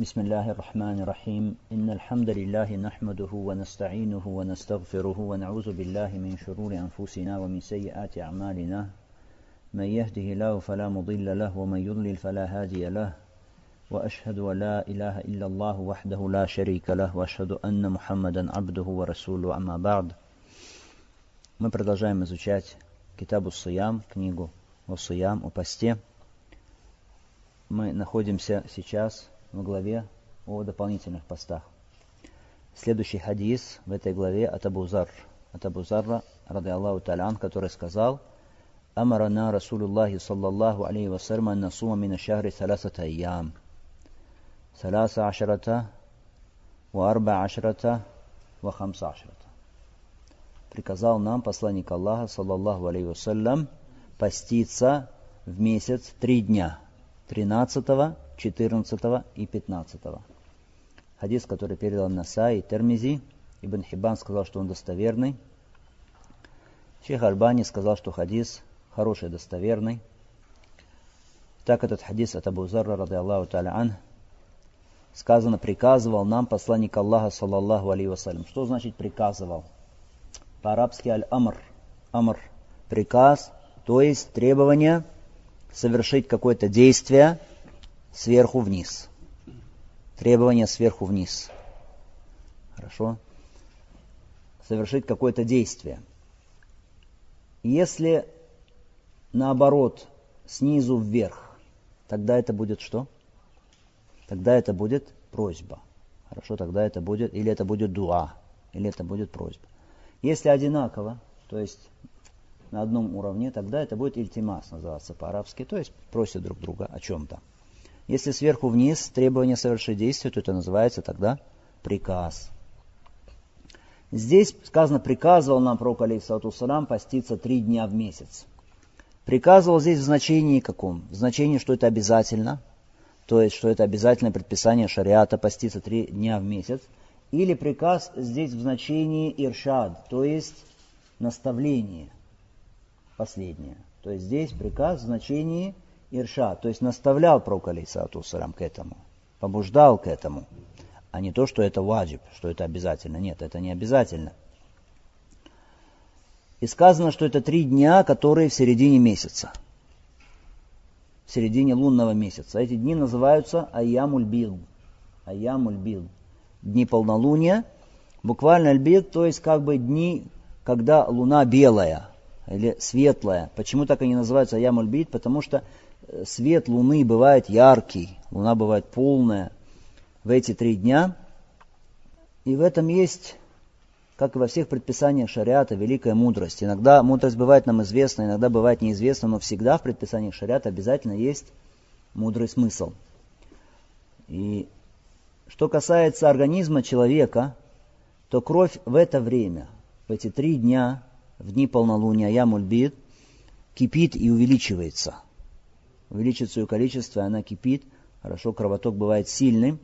بسم الله الرحمن الرحيم إن الحمد لله نحمده ونستعينه ونستغفره ونعوذ بالله من شرور أنفسنا ومن سيئات أعمالنا من يهده الله فلا مضل له ومن يضلل فلا هادي له وأشهد أن لا إله إلا الله وحده لا شريك له وأشهد أن محمدا عبده ورسوله أما بعد Мы продолжаем изучать Китабу Сиям, книгу о Сиям, о посте. Мы находимся сейчас в главе о дополнительных постах. Следующий хадис в этой главе от Абузар, от Абузарра, ради Аллаху Талян, который сказал, «Амарана Расулюллахи саллаллаху алейхи вассалям насума мина шахри саласата айям». Саласа ашарата, ва арба ашарата, ва хамса ашарата. Приказал нам посланник Аллаха, саллаллаху алейхи вассалям, поститься в месяц три дня, 13, 14 и 15. Хадис, который передал Насай и Термизи, Ибн Хибан сказал, что он достоверный. Шейх Альбани сказал, что хадис хороший, достоверный. Так этот хадис от Абу Зарра, рады Аллаху та'аля ан, сказано, приказывал нам посланник Аллаха, саллаллаху алейхи вассалям. Что значит приказывал? По-арабски аль-амр. Амр. Приказ, то есть требование совершить какое-то действие сверху вниз. Требование сверху вниз. Хорошо? Совершить какое-то действие. Если наоборот, снизу вверх, тогда это будет что? Тогда это будет просьба. Хорошо, тогда это будет, или это будет дуа, или это будет просьба. Если одинаково, то есть на одном уровне, тогда это будет ильтимас называться по-арабски, то есть просят друг друга о чем-то. Если сверху вниз требование совершить действие, то это называется тогда приказ. Здесь сказано, приказывал нам пророк, алейхиссалату салам, поститься три дня в месяц. Приказывал здесь в значении каком? В значении, что это обязательно, то есть, что это обязательное предписание шариата поститься три дня в месяц – или приказ здесь в значении иршад, то есть наставление, последнее. То есть здесь приказ в значении иршад, то есть наставлял пророк алейсату к этому, побуждал к этому, а не то, что это ваджиб, что это обязательно. Нет, это не обязательно. И сказано, что это три дня, которые в середине месяца. В середине лунного месяца. Эти дни называются Аямуль Бил. Аямуль Бил дни полнолуния, буквально альбит, то есть как бы дни, когда луна белая или светлая. Почему так они называются аямульбит? Потому что свет луны бывает яркий, луна бывает полная в эти три дня. И в этом есть, как и во всех предписаниях шариата, великая мудрость. Иногда мудрость бывает нам известна, иногда бывает неизвестна, но всегда в предписаниях шариата обязательно есть мудрый смысл. И что касается организма человека, то кровь в это время, в эти три дня, в дни полнолуния, ямульбит, кипит и увеличивается. Увеличится ее количество, она кипит. Хорошо, кровоток бывает сильным.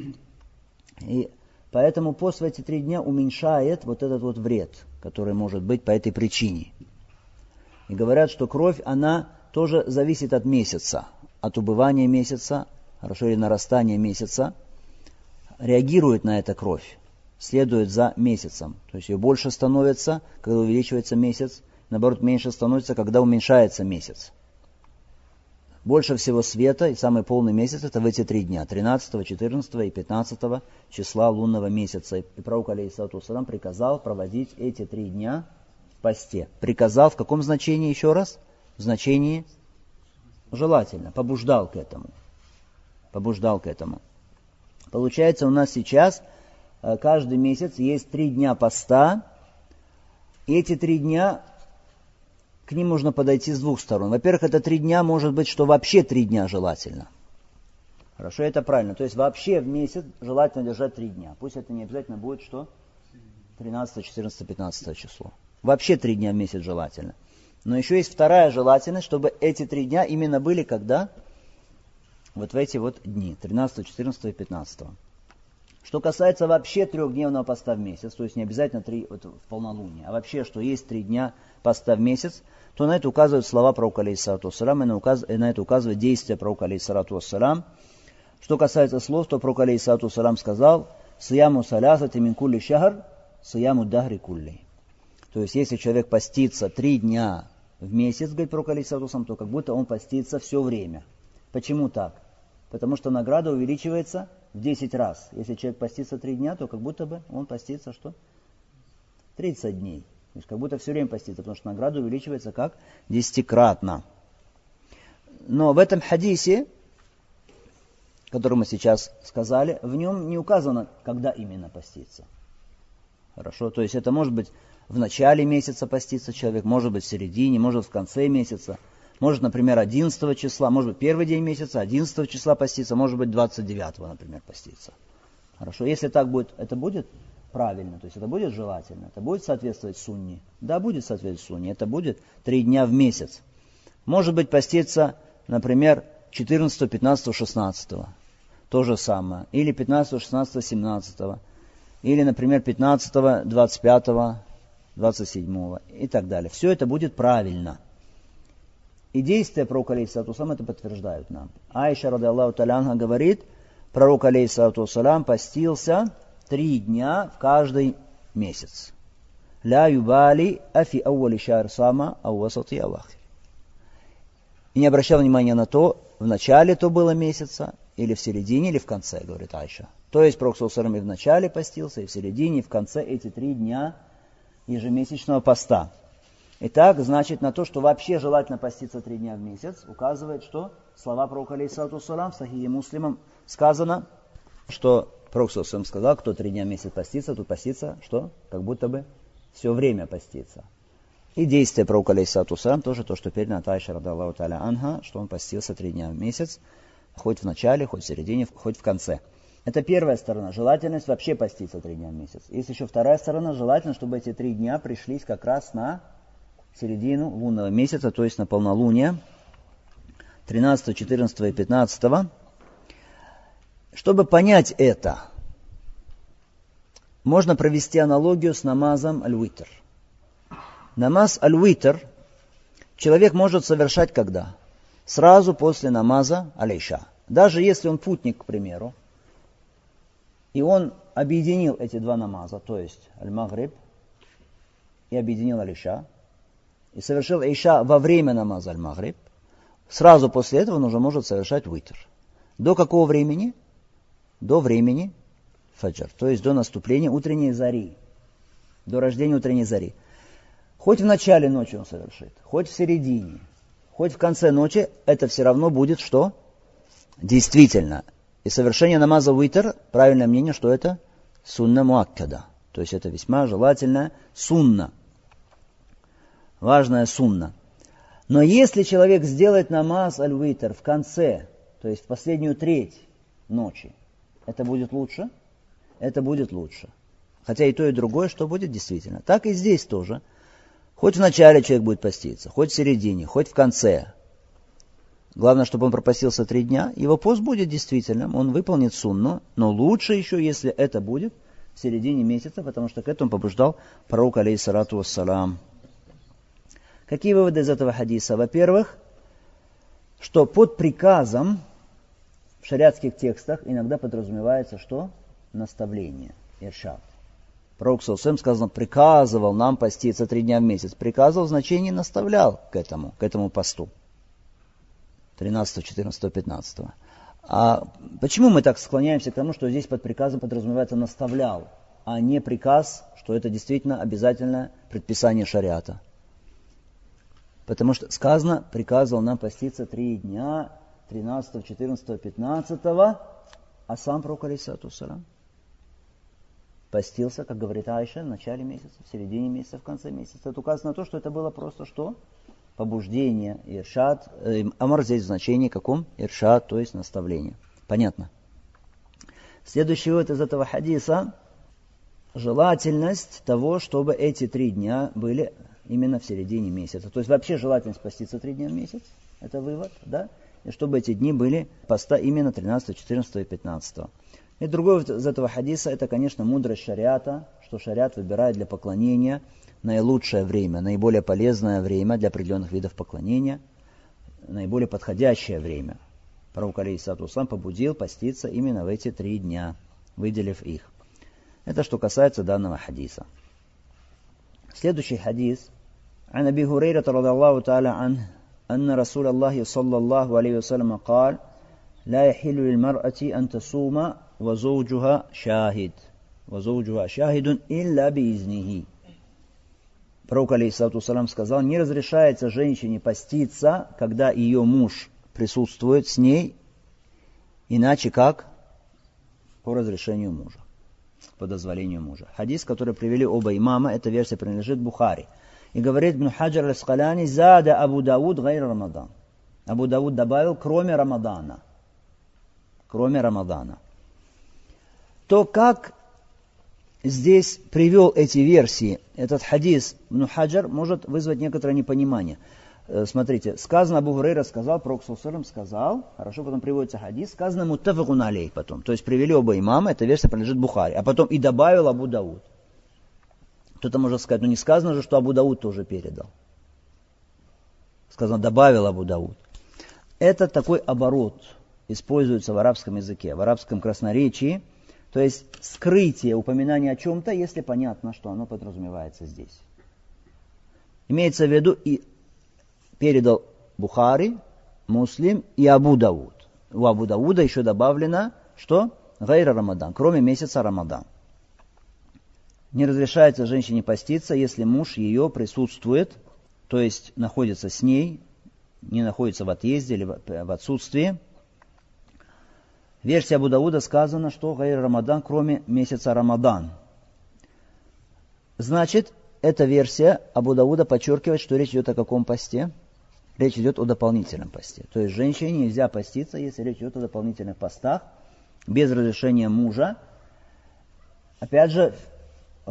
И поэтому пост в эти три дня уменьшает вот этот вот вред, который может быть по этой причине. И говорят, что кровь, она тоже зависит от месяца, от убывания месяца, хорошо, или нарастания месяца – реагирует на это кровь, следует за месяцем. То есть ее больше становится, когда увеличивается месяц, наоборот, меньше становится, когда уменьшается месяц. Больше всего света и самый полный месяц это в эти три дня, 13, 14 и 15 числа лунного месяца. И пророк, алейхиссалату салам, приказал проводить эти три дня в посте. Приказал в каком значении еще раз? В значении желательно, побуждал к этому. Побуждал к этому. Получается, у нас сейчас э, каждый месяц есть три дня поста. Эти три дня, к ним можно подойти с двух сторон. Во-первых, это три дня, может быть, что вообще три дня желательно. Хорошо, это правильно. То есть вообще в месяц желательно держать три дня. Пусть это не обязательно будет что? 13, 14, 15 число. Вообще три дня в месяц желательно. Но еще есть вторая желательность, чтобы эти три дня именно были когда? вот в эти вот дни, 13, 14 и 15. Что касается вообще трехдневного поста в месяц, то есть не обязательно три вот, в полнолуние, а вообще, что есть три дня поста в месяц, то на это указывают слова пророка алейхиссалату вассалам, и на, указ, и на это указывает действие пророка алейхиссалату вассалам. Что касается слов, то пророк алейхиссалату салам сказал, «Сияму салясати мин кулли шахр, сияму дахри кулли». То есть, если человек постится три дня в месяц, говорит пророк алейхиссалату салам, то как будто он постится все время. Почему так? Потому что награда увеличивается 10 раз. Если человек постится три дня, то как будто бы он постится что? 30 дней. То есть как будто все время постится, потому что награда увеличивается как? Десятикратно. Но в этом хадисе, который мы сейчас сказали, в нем не указано, когда именно поститься. Хорошо, то есть это может быть в начале месяца поститься человек, может быть в середине, может в конце месяца. Может, например, 11 числа, может быть, первый день месяца, 11 числа поститься, может быть, 29, например, поститься. Хорошо, если так будет, это будет правильно, то есть это будет желательно, это будет соответствовать сунне. Да, будет соответствовать сунне, это будет три дня в месяц. Может быть, поститься, например, 14, 15, 16. То же самое. Или 15, 16, 17. Или, например, 15, 25, 27 и так далее. Все это будет правильно. И действия пророка алейхиссалату это подтверждают нам. Айша, рады Аллаху Талянха, говорит, пророк алейхиссалату постился три дня в каждый месяц. Ля юбали афи ауали шар сама ауасати авахи. И не обращал внимания на то, в начале то было месяца, или в середине, или в конце, говорит Айша. То есть Пророк Саусарам и в начале постился, и в середине, и в конце эти три дня ежемесячного поста. Итак, значит, на то, что вообще желательно поститься три дня в месяц, указывает, что слова пророка алейхиссалату салам в Сахие Муслимам сказано, что пророк салам сказал, кто три дня в месяц постится, то постится, что? Как будто бы все время постится. И действие пророка алейхиссалату салам тоже то, что передано от Айша радаллаху таля анха, что он постился три дня в месяц, хоть в начале, хоть в середине, хоть в конце. Это первая сторона, желательность вообще поститься три дня в месяц. Есть еще вторая сторона, желательно, чтобы эти три дня пришлись как раз на середину лунного месяца, то есть на полнолуние, 13, 14 и 15. Чтобы понять это, можно провести аналогию с намазом аль-витр. Намаз аль-витр человек может совершать когда? Сразу после намаза алейша. Даже если он путник, к примеру, и он объединил эти два намаза, то есть аль-магриб и объединил алейша, и совершил Иша во время намаза аль-Магриб, сразу после этого он уже может совершать витр. До какого времени? До времени фаджр, то есть до наступления утренней зари, до рождения утренней зари. Хоть в начале ночи он совершит, хоть в середине, хоть в конце ночи, это все равно будет что? Действительно. И совершение намаза витр, правильное мнение, что это сунна муаккада. То есть это весьма желательная сунна важная сунна. Но если человек сделает намаз аль-витр в конце, то есть в последнюю треть ночи, это будет лучше? Это будет лучше. Хотя и то, и другое, что будет действительно. Так и здесь тоже. Хоть в начале человек будет поститься, хоть в середине, хоть в конце. Главное, чтобы он пропастился три дня. Его пост будет действительным, он выполнит сунну, но лучше еще, если это будет в середине месяца, потому что к этому побуждал пророк, алейхиссалату вассалам. Какие выводы из этого хадиса? Во-первых, что под приказом в шариатских текстах иногда подразумевается что? Наставление, иршад. Пророк Саусем сказано, приказывал нам поститься три дня в месяц. Приказывал, значение наставлял к этому, к этому посту. 13, 14, 15. А почему мы так склоняемся к тому, что здесь под приказом подразумевается наставлял, а не приказ, что это действительно обязательное предписание шариата? Потому что сказано, приказывал нам поститься три дня, 13, 14, 15, а сам пророк Алисату Сарам постился, как говорит Айша, в начале месяца, в середине месяца, в конце месяца. Это указано на то, что это было просто что? Побуждение, иршат. Э, амар здесь в значении каком? Иршат, то есть наставление. Понятно. Следующий вывод из этого хадиса – желательность того, чтобы эти три дня были именно в середине месяца. То есть вообще желательно спаститься три дня в месяц, это вывод, да? И чтобы эти дни были поста именно 13, 14 и 15. И другой из этого хадиса, это, конечно, мудрость шариата, что шариат выбирает для поклонения наилучшее время, наиболее полезное время для определенных видов поклонения, наиболее подходящее время. Пророк Алейсату сам побудил поститься именно в эти три дня, выделив их. Это что касается данного хадиса. Следующий хадис. عن أبي هريرة رضي الله تعالى عنه أن رسول الله صلى الله عليه وسلم قال لا يحل للمرأة أن تصوم وزوجها شاهد وزوجها شاهد إلا بإذنه Пророк, алейхиссалату салам, сказал, не разрешается женщине поститься, когда ее муж присутствует с ней, иначе как по разрешению мужа, по дозволению мужа. Хадис, который привели оба имама, эта версия принадлежит Бухари. и говорит Ibn Хаджар аль-Скаляни, «Зада Абу Дауд гайр Рамадан». Абу Дауд добавил, кроме Рамадана. Кроме Рамадана. То, как здесь привел эти версии, этот хадис Ibn Хаджар может вызвать некоторое непонимание. Э, смотрите, сказано, Абу Хурейра сказал, Пророк Сусалам сказал, хорошо, потом приводится хадис, сказано муттафакун алей потом. То есть привели оба имама, эта версия принадлежит Бухари, а потом и добавил Абу Дауд. Кто-то может сказать, ну не сказано же, что Абу Дауд тоже передал. Сказано, добавил Абу Дауд. Это такой оборот используется в арабском языке, в арабском красноречии – то есть скрытие упоминания о чем-то, если понятно, что оно подразумевается здесь. Имеется в виду и передал Бухари, Муслим и Абу Дауд. У Абу Дауда еще добавлено, что Гайра Рамадан, кроме месяца Рамадан. Не разрешается женщине поститься, если муж ее присутствует, то есть находится с ней, не находится в отъезде или в отсутствии, версии Абу Дауда сказано, что Гайр Рамадан, кроме месяца Рамадан. Значит, эта версия Абу Дауда подчеркивает, что речь идет о каком посте? Речь идет о дополнительном посте. То есть женщине нельзя поститься, если речь идет о дополнительных постах, без разрешения мужа. Опять же,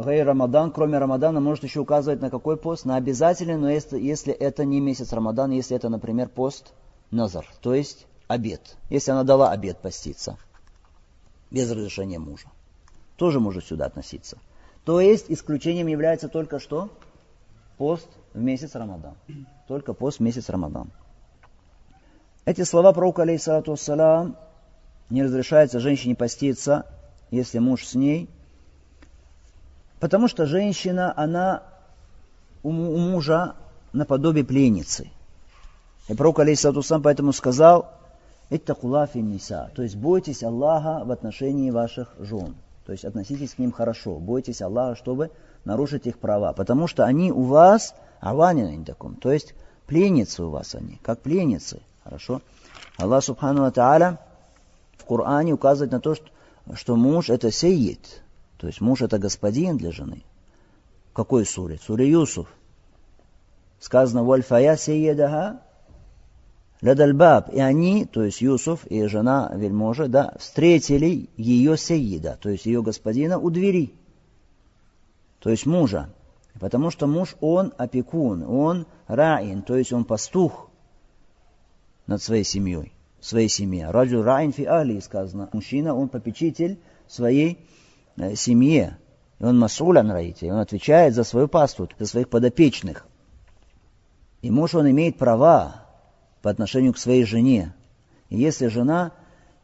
Гай Рамадан, кроме Рамадана, может еще указывать на какой пост? На обязательный, но если, если это не месяц Рамадан, если это, например, пост Назар, то есть обед, если она дала обед поститься, без разрешения мужа, тоже может сюда относиться. То есть исключением является только что? Пост в месяц Рамадан. Только пост в месяц Рамадан. Эти слова пророка, алейхиссалату вассалам, не разрешается женщине поститься, если муж с ней, потому что женщина, она у мужа наподобие пленницы. И пророк, алейхиссалату поэтому сказал, Иттакула ниса. То есть бойтесь Аллаха в отношении ваших жен. То есть относитесь к ним хорошо. Бойтесь Аллаха, чтобы нарушить их права. Потому что они у вас аванин таком. То есть пленницы у вас они, как пленницы. Хорошо? Аллах Субхану Ва в Коране указывает на то, что, что муж это сейид. То есть муж это господин для жены. Какой суре? Суре Юсуф. Сказано, «Вальфая сейедаха Лядальбаб, и они, то есть Юсуф и жена вельможа, да, встретили ее сеида, то есть ее господина у двери, то есть мужа. Потому что муж, он опекун, он раин, то есть он пастух над своей семьей, своей семье. Раджу раин фи али сказано. Мужчина, он попечитель своей семье. И он масулян раите, он отвечает за свою пасту, за своих подопечных. И муж, он имеет права по отношению к своей жене. И если жена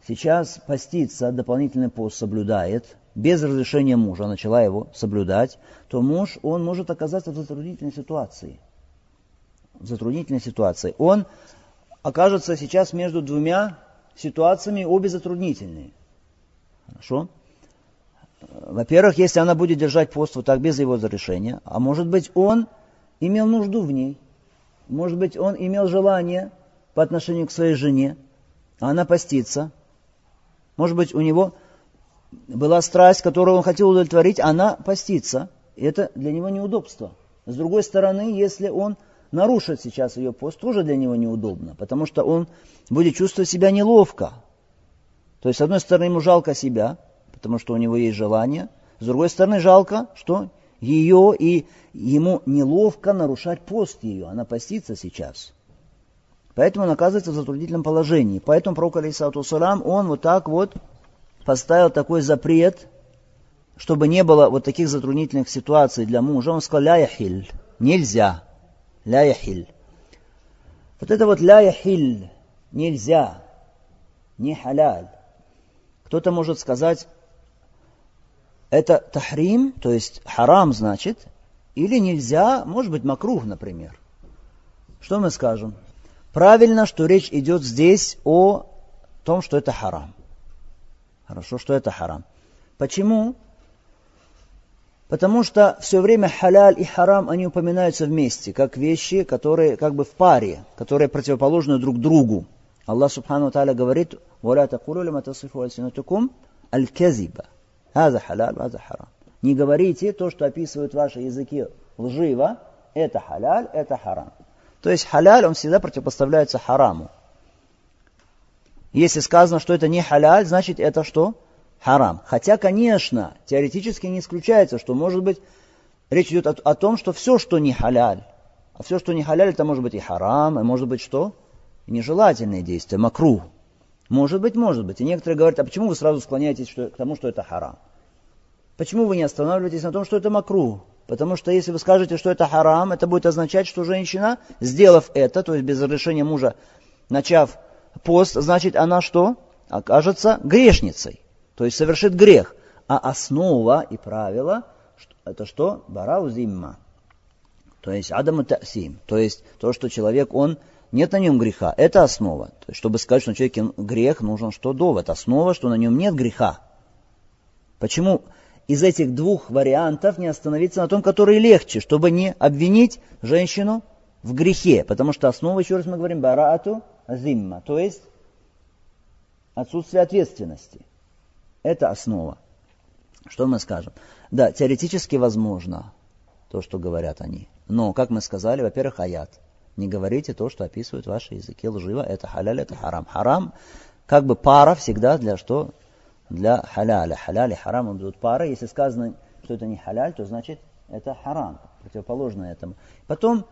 сейчас постится, дополнительный пост соблюдает, без разрешения мужа начала его соблюдать, то муж, он может оказаться в затруднительной ситуации. В затруднительной ситуации. Он окажется сейчас между двумя ситуациями, обе затруднительные. Хорошо? Во-первых, если она будет держать пост вот так без его разрешения, а может быть он имел нужду в ней, может быть он имел желание по отношению к своей жене, а она постится. Может быть, у него была страсть, которую он хотел удовлетворить, а она постится. Это для него неудобство. С другой стороны, если он нарушит сейчас ее пост, тоже для него неудобно, потому что он будет чувствовать себя неловко. То есть, с одной стороны, ему жалко себя, потому что у него есть желание, с другой стороны, жалко, что ее и ему неловко нарушать пост ее. Она постится сейчас. Поэтому он оказывается в затруднительном положении. Поэтому пророк, алейсалату салам, он вот так вот поставил такой запрет, чтобы не было вот таких затруднительных ситуаций для мужа. Он сказал, ля яхиль, нельзя, ля яхиль. Вот это вот ля яхиль, нельзя. не халяль. Кто-то может сказать, это тахрим, то есть харам значит, или нельзя, может быть, макрух, например. Что мы скажем? Правильно, что речь идет здесь о том, что это харам. Хорошо, что это харам. Почему? Потому что все время халяль и харам, они упоминаются вместе, как вещи, которые как бы в паре, которые противоположны друг другу. Аллах Субхану Тааля говорит, «Валя такулю лима тасифу альсинатукум аль-казиба». Аза халяль, аза харам. Не говорите то, что описывают ваши языки лживо. Это халяль, это харам. То есть халяль, он всегда противопоставляется хараму. Если сказано, что это не халяль, значит это что? Харам. Хотя, конечно, теоретически не исключается, что может быть речь идет о, о том, что все, что не халяль, а все, что не халяль, это может быть и харам, и может быть что? Нежелательные действия, макру. Может быть, может быть. И некоторые говорят, а почему вы сразу склоняетесь что, к тому, что это харам? Почему вы не останавливаетесь на том, что это макру? Потому что если вы скажете, что это харам, это будет означать, что женщина, сделав это, то есть без разрешения мужа, начав пост, значит она что? Окажется грешницей. То есть совершит грех. А основа и правило это что? Барау зимма. То есть адаму таксим. То есть то, что человек, он нет на нем греха. Это основа. То есть, чтобы сказать, что на человеке грех, нужен что? Довод. Основа, что на нем нет греха. Почему из этих двух вариантов не остановиться на том, который легче, чтобы не обвинить женщину в грехе? Потому что основа, еще раз мы говорим, бараату зимма, то есть отсутствие ответственности. Это основа. Что мы скажем? Да, теоретически возможно то, что говорят они. Но, как мы сказали, во-первых, аят. Не говорите то, что описывают ваши языки лживо. Это халяль, это харам. Харам как бы пара всегда для что? Для халяля. Халяль и харам идут пара. Если сказано, что это не халяль, то значит это харам. Противоположно этому. Потом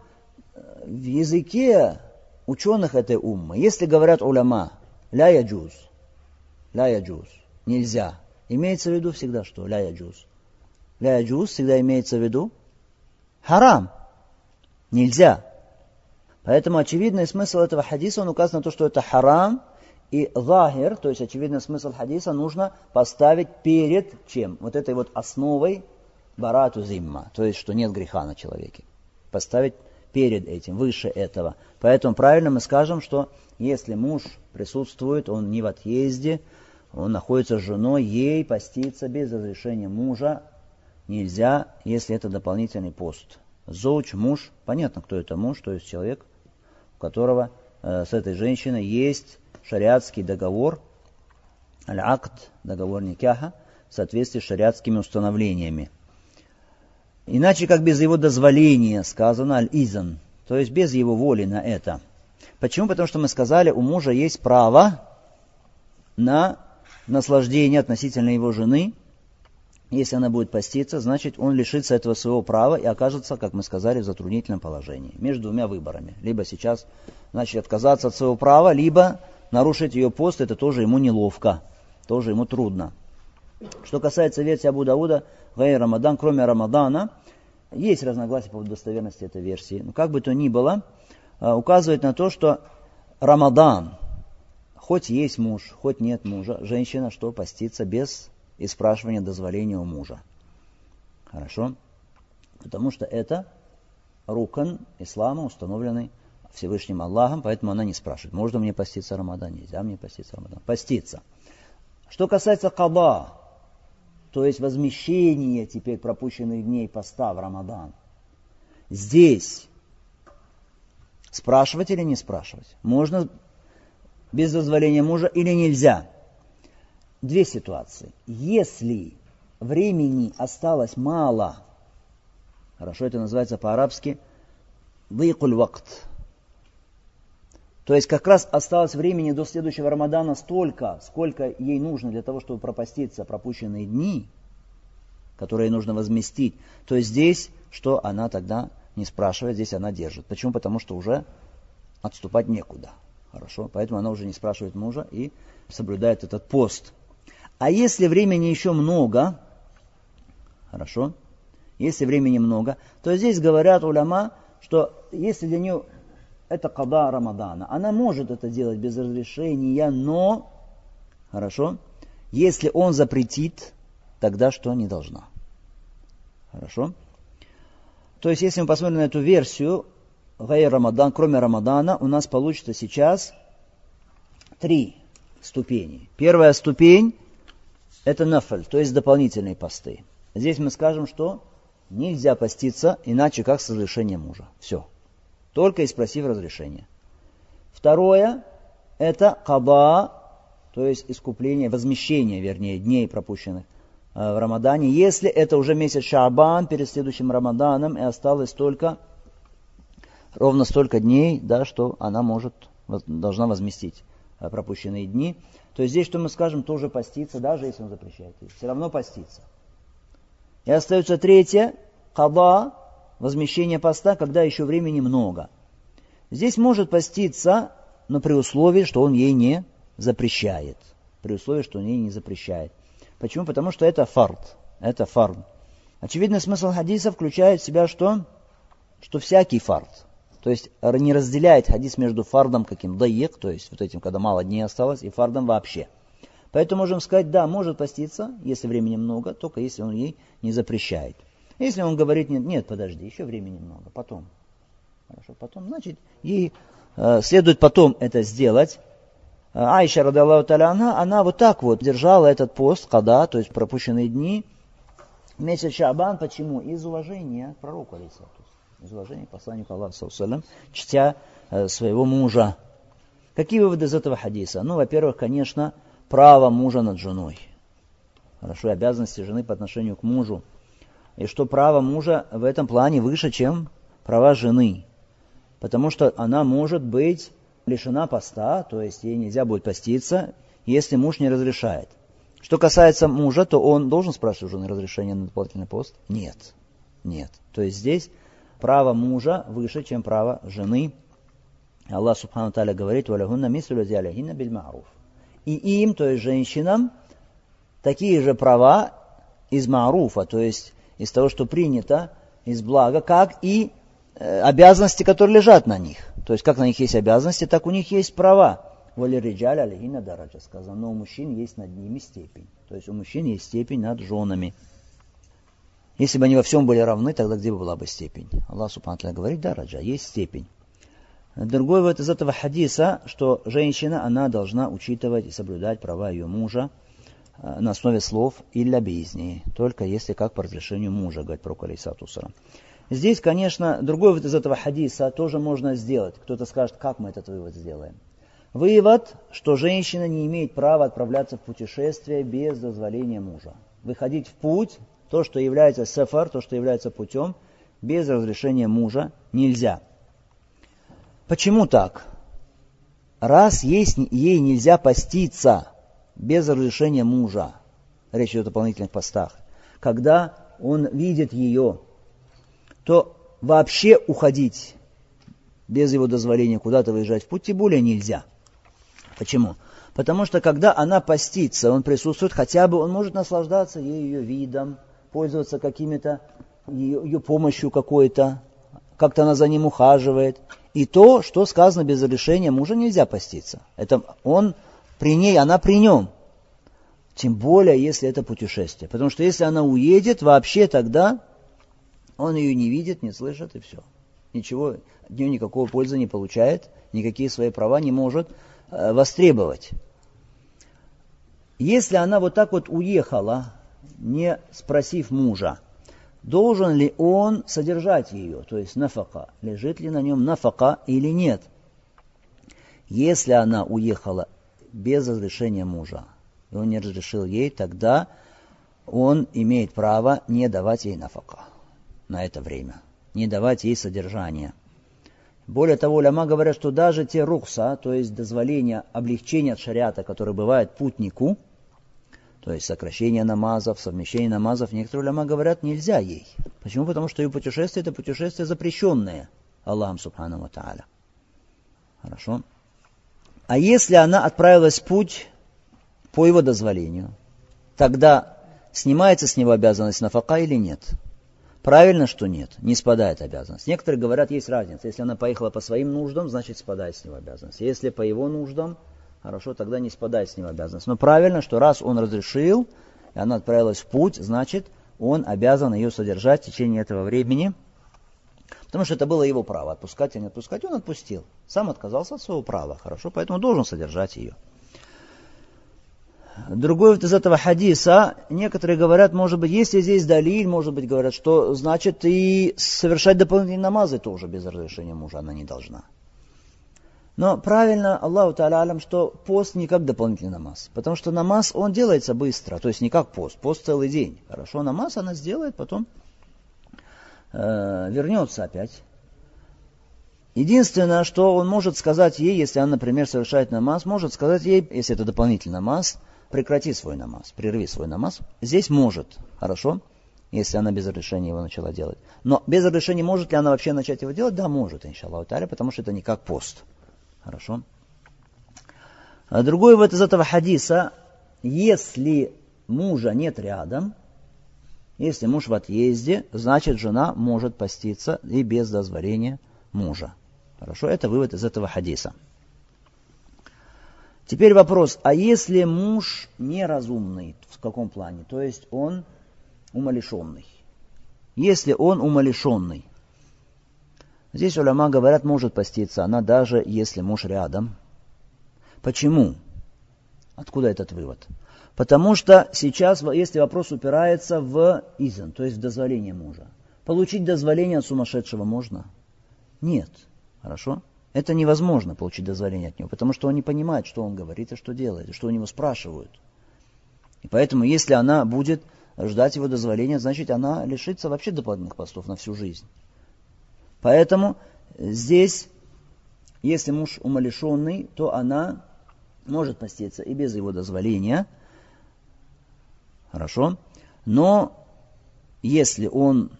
э, в языке ученых этой уммы. Если говорят уляма, ля яджуз, ля яджуз, нельзя, имеется в виду всегда что? Ля яджуз. Ля яджуз всегда имеется в виду харам, нельзя. Поэтому очевидный смысл этого хадиса, он указан на то, что это харам, и захир, то есть очевидный смысл хадиса, нужно поставить перед чем? Вот этой вот основой барату зимма, то есть что нет греха на человеке. Поставить перед этим, выше этого. Поэтому правильно мы скажем, что если муж присутствует, он не в отъезде, он находится с женой, ей поститься без разрешения мужа нельзя, если это дополнительный пост. Зоуч, муж, понятно, кто это муж, то есть человек, у которого с этой женщиной есть шариатский договор, аль-акт, договор никяха, в соответствии с шариатскими установлениями. Иначе как без его дозволения сказано аль-изан, то есть без его воли на это. Почему? Потому что мы сказали, у мужа есть право на наслаждение относительно его жены. Если она будет поститься, значит он лишится этого своего права и окажется, как мы сказали, в затруднительном положении. Между двумя выборами. Либо сейчас, значит, отказаться от своего права, либо нарушить ее пост, это тоже ему неловко, тоже ему трудно. Что касается версии Абу Дауда, Гай Рамадан, кроме Рамадана, есть разногласия по достоверности этой версии. Но как бы то ни было, а, указывает на то, что Рамадан, хоть есть муж, хоть нет мужа, женщина что постится без и спрашивания дозволения у мужа. Хорошо? Потому что это рукан ислама, установленный Всевышним Аллахом, поэтому она не спрашивает, можно мне поститься Рамадан, нельзя мне поститься Рамадан. Поститься. Что касается каба, то есть возмещение теперь пропущенных дней поста в Рамадан. Здесь спрашивать или не спрашивать? Можно без дозволения мужа или нельзя? Две ситуации. Если времени осталось мало, хорошо, это называется по-арабски «вейкуль вакт», то есть как раз осталось времени до следующего Рамадана столько, сколько ей нужно для того, чтобы пропаститься пропущенные дни, которые нужно возместить. То есть здесь, что она тогда не спрашивает, здесь она держит. Почему? Потому что уже отступать некуда. Хорошо? Поэтому она уже не спрашивает мужа и соблюдает этот пост. А если времени еще много, хорошо, если времени много, то здесь говорят уляма, что если для нее это када Рамадана. Она может это делать без разрешения, но Хорошо? Если он запретит, тогда что не должна. Хорошо? То есть, если мы посмотрим на эту версию, Гайр Рамадан, кроме Рамадана, у нас получится сейчас три ступени. Первая ступень – это нафаль, то есть дополнительные посты. Здесь мы скажем, что нельзя поститься, иначе как с разрешения мужа. Все. Только и спросив разрешения. Второе – это каба, то есть искупление, возмещение, вернее, дней пропущенных э, в Рамадане. Если это уже месяц Шабан перед следующим Рамаданом и осталось только ровно столько дней, да, что она может, должна возместить э, пропущенные дни. То есть здесь, что мы скажем, тоже поститься, даже если он запрещает. Все равно поститься. И остается третье, каба, возмещение поста, когда еще времени много. Здесь может поститься, но при условии, что он ей не запрещает. При условии, что он ей не запрещает. Почему? Потому что это фард. Это фард. Очевидный смысл хадиса включает в себя что? Что всякий фард. То есть не разделяет хадис между фардом каким даек, то есть вот этим, когда мало дней осталось, и фардом вообще. Поэтому можем сказать, да, может поститься, если времени много, только если он ей не запрещает. Если он говорит, нет, нет, подожди, еще времени много, потом. Хорошо, потом, значит, ей э, следует потом это сделать. А Айша, радаллаху она, она вот так вот держала этот пост, когда, то есть пропущенные дни, месяц Шабан, почему? Из уважения к пророку, алейсалату из уважения к посланнику Аллаха, чтя э, своего мужа. Какие выводы из этого хадиса? Ну, во-первых, конечно, право мужа над женой. Хорошо, обязанности жены по отношению к мужу. И что право мужа в этом плане выше, чем права жены. Потому что она может быть лишена поста, то есть ей нельзя будет поститься, если муж не разрешает. Что касается мужа, то он должен спрашивать жены разрешение на дополнительный пост? Нет. Нет. То есть здесь право мужа выше, чем право жены. Аллах Субхану Таля говорит, «Валягунна мислю лазиаляхинна биль ма'руф». И им, то есть женщинам, такие же права из ма'руфа, то есть из того, что принято, из блага, как и э, обязанности, которые лежат на них. То есть как на них есть обязанности, так у них есть права. Вали риджаль алихина дараджа сказано, но у мужчин есть над ними степень. То есть у мужчин есть степень над женами. Если бы они во всем были равны, тогда где бы была бы степень? Аллах Субхану говорит, да, Раджа, есть степень. Другой вот из этого хадиса, что женщина, она должна учитывать и соблюдать права ее мужа на основе слов «илля бизни», только если как по разрешению мужа, говорит про Алисатусара. Здесь, конечно, другой вывод из этого хадиса тоже можно сделать. Кто-то скажет, как мы этот вывод сделаем. Вывод, что женщина не имеет права отправляться в путешествие без дозволения мужа. Выходить в путь то, что является сафар, то, что является путем, без разрешения мужа нельзя. Почему так? Раз есть, ей нельзя поститься без разрешения мужа, речь идет о дополнительных постах, когда он видит ее, то вообще уходить без его дозволения куда-то выезжать в путь, тем более нельзя. Почему? Потому что когда она постится, он присутствует, хотя бы он может наслаждаться ее видом, пользоваться какими-то ее, ее помощью какой-то, как-то она за ним ухаживает. И то, что сказано без разрешения мужа, нельзя поститься. Это он при ней, она при нем. Тем более, если это путешествие. Потому что если она уедет, вообще тогда он ее не видит, не слышит, и все. Ничего, от нее никакого пользы не получает, никакие свои права не может э, востребовать. Если она вот так вот уехала, не спросив мужа, должен ли он содержать ее, то есть нафака, лежит ли на нем нафака или нет. Если она уехала без разрешения мужа, и он не разрешил ей, тогда он имеет право не давать ей нафака на это время, не давать ей содержание. Более того, ляма говорят, что даже те рухса, то есть дозволения, облегчения от шариата, которые бывают путнику – то есть сокращение намазов, совмещение намазов, некоторые уляма говорят, нельзя ей. Почему? Потому что ее путешествие это путешествие запрещенное Аллахом Субхану Ва. Хорошо. А если она отправилась в путь по его дозволению, тогда снимается с него обязанность нафака или нет? Правильно, что нет, не спадает обязанность. Некоторые говорят, есть разница. Если она поехала по своим нуждам, значит спадает с него обязанность. Если по его нуждам, хорошо, тогда не спадает с него обязанность. Но правильно, что раз он разрешил, и она отправилась в путь, значит, он обязан ее содержать в течение этого времени, потому что это было его право, отпускать или не отпускать, он отпустил. Сам отказался от своего права, хорошо, поэтому должен содержать ее. Другой вот из этого хадиса, некоторые говорят, может быть, если здесь далиль, может быть, говорят, что значит и совершать дополнительные намазы тоже без разрешения мужа она не должна. Но правильно Аллаху Та'алям, что пост не как дополнительный намаз. Потому что намаз, он делается быстро. То есть не как пост. Пост целый день. Хорошо, намаз она сделает, потом э, вернется опять. Единственное, что он может сказать ей, если она, например, совершает намаз, может сказать ей, если это дополнительный намаз, прекрати свой намаз, прерви свой намаз. Здесь может, хорошо, если она без разрешения его начала делать. Но без разрешения может ли она вообще начать его делать? Да, может, иншаллаху потому что это не как пост. Хорошо. А другой вот из этого хадиса, если мужа нет рядом, если муж в отъезде, значит жена может поститься и без дозволения мужа. Хорошо, это вывод из этого хадиса. Теперь вопрос, а если муж неразумный, в каком плане? То есть он умалишенный. Если он умалишенный, Здесь уляма говорят, может поститься она даже если муж рядом. Почему? Откуда этот вывод? Потому что сейчас, если вопрос упирается в изен, то есть в дозволение мужа. Получить дозволение от сумасшедшего можно? Нет. Хорошо? Это невозможно получить дозволение от него, потому что он не понимает, что он говорит и что делает, и что у него спрашивают. И поэтому, если она будет ждать его дозволения, значит, она лишится вообще дополнительных постов на всю жизнь. Поэтому здесь, если муж умалишенный, то она может поститься и без его дозволения. Хорошо. Но если он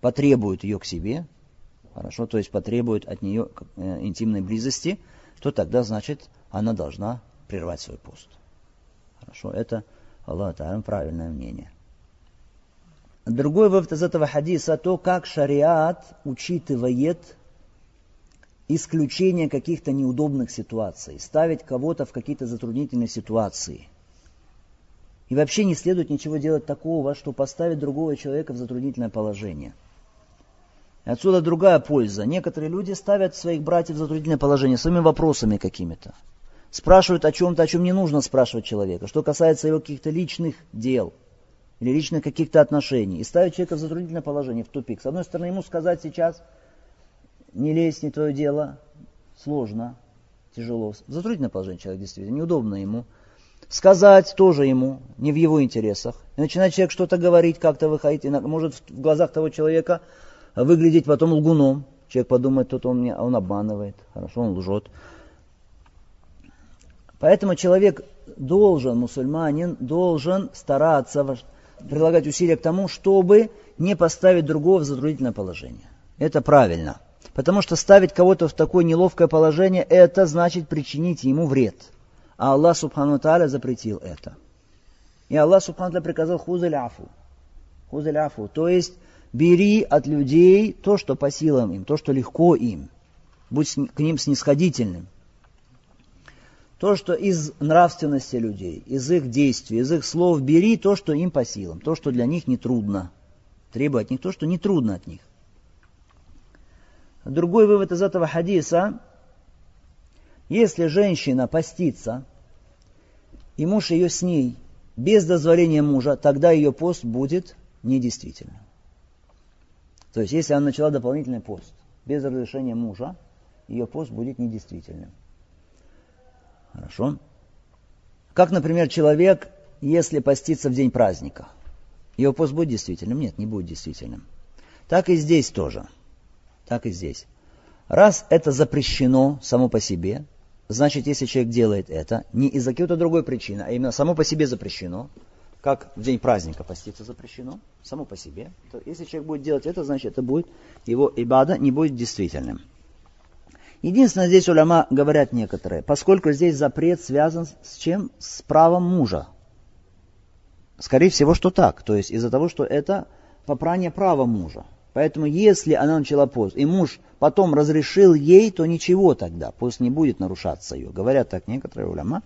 потребует ее к себе, хорошо, то есть потребует от нее э, интимной близости, то тогда, значит, она должна прервать свой пост. Хорошо, это Аллах правильное мнение. Другой вывод из этого хадиса, то, как шариат учитывает исключение каких-то неудобных ситуаций, ставить кого-то в какие-то затруднительные ситуации. И вообще не следует ничего делать такого, что поставит другого человека в затруднительное положение. Отсюда другая польза. Некоторые люди ставят своих братьев в затруднительное положение своими вопросами какими-то. Спрашивают о чем-то, о чем не нужно спрашивать человека, что касается его каких-то личных дел – или личных каких-то отношений, и ставить человека в затруднительное положение, в тупик. С одной стороны, ему сказать сейчас, не лезь, не твое дело, сложно, тяжело. Затруднительное положение человек действительно, неудобно ему. Сказать тоже ему, не в его интересах. И начинает человек что-то говорить, как-то выходить, может в глазах того человека выглядеть потом лгуном. Человек подумает, тут он, меня, он обманывает, хорошо, он лжет. Поэтому человек должен, мусульманин, должен стараться прилагать усилия к тому, чтобы не поставить другого в затруднительное положение. Это правильно. Потому что ставить кого-то в такое неловкое положение, это значит причинить ему вред. А Аллах Субхану Тааля запретил это. И Аллах Субхану Тааля приказал хузаль афу. Хузаль афу. То есть бери от людей то, что по силам им, то, что легко им. Будь к ним снисходительным. То, что из нравственности людей, из их действий, из их слов бери то, что им по силам, то, что для них не трудно. Требуй от них то, что не трудно от них. Другой вывод из этого хадиса. Если женщина постится, и муж ее с ней без дозволения мужа, тогда ее пост будет недействительным. То есть, если она начала дополнительный пост без разрешения мужа, ее пост будет недействительным. Хорошо? Как, например, человек, если постится в день праздника, его пост будет действительным? Нет, не будет действительным. Так и здесь тоже. Так и здесь. Раз это запрещено само по себе, значит, если человек делает это не из-за какой-то другой причины, а именно само по себе запрещено, как в день праздника поститься запрещено, само по себе, то если человек будет делать это, значит, это будет его ибада не будет действительным. Единственное, здесь уляма говорят некоторые, поскольку здесь запрет связан с чем? С правом мужа. Скорее всего, что так. То есть из-за того, что это попрание права мужа. Поэтому если она начала пост, и муж потом разрешил ей, то ничего тогда, пост не будет нарушаться ее. Говорят так некоторые уляма,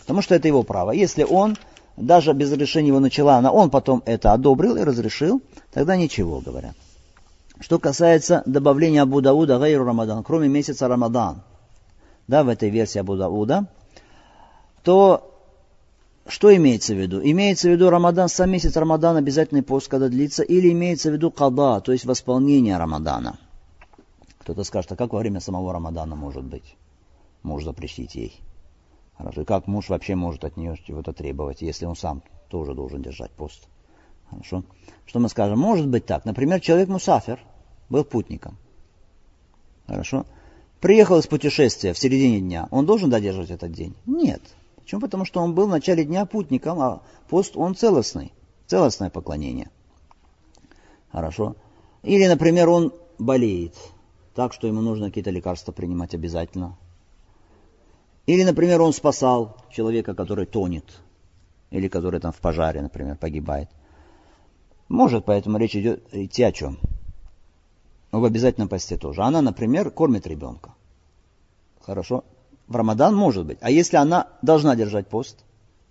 потому что это его право. Если он даже без разрешения его начала она, он потом это одобрил и разрешил, тогда ничего, говорят. Что касается добавления Абу Дауда Гайру Рамадан, кроме месяца Рамадан, да, в этой версии Абу Дауда, то что имеется в виду? Имеется в виду Рамадан, сам месяц Рамадан, обязательный пост, когда длится, или имеется в виду када, то есть восполнение Рамадана. Кто-то скажет, а как во время самого Рамадана может быть? Муж запретить ей. Хорошо. И как муж вообще может от нее чего-то требовать, если он сам тоже должен держать пост? Хорошо. Что мы скажем? Может быть так. Например, человек мусафер, был путником. Хорошо. Приехал из путешествия в середине дня. Он должен додерживать этот день? Нет. Почему? Потому что он был в начале дня путником, а пост он целостный. Целостное поклонение. Хорошо. Или, например, он болеет, так что ему нужно какие-то лекарства принимать обязательно. Или, например, он спасал человека, который тонет, или который там в пожаре, например, погибает. Может, поэтому речь идет идти о чем? Об обязательном посте тоже. Она, например, кормит ребенка. Хорошо? В Рамадан может быть. А если она должна держать пост,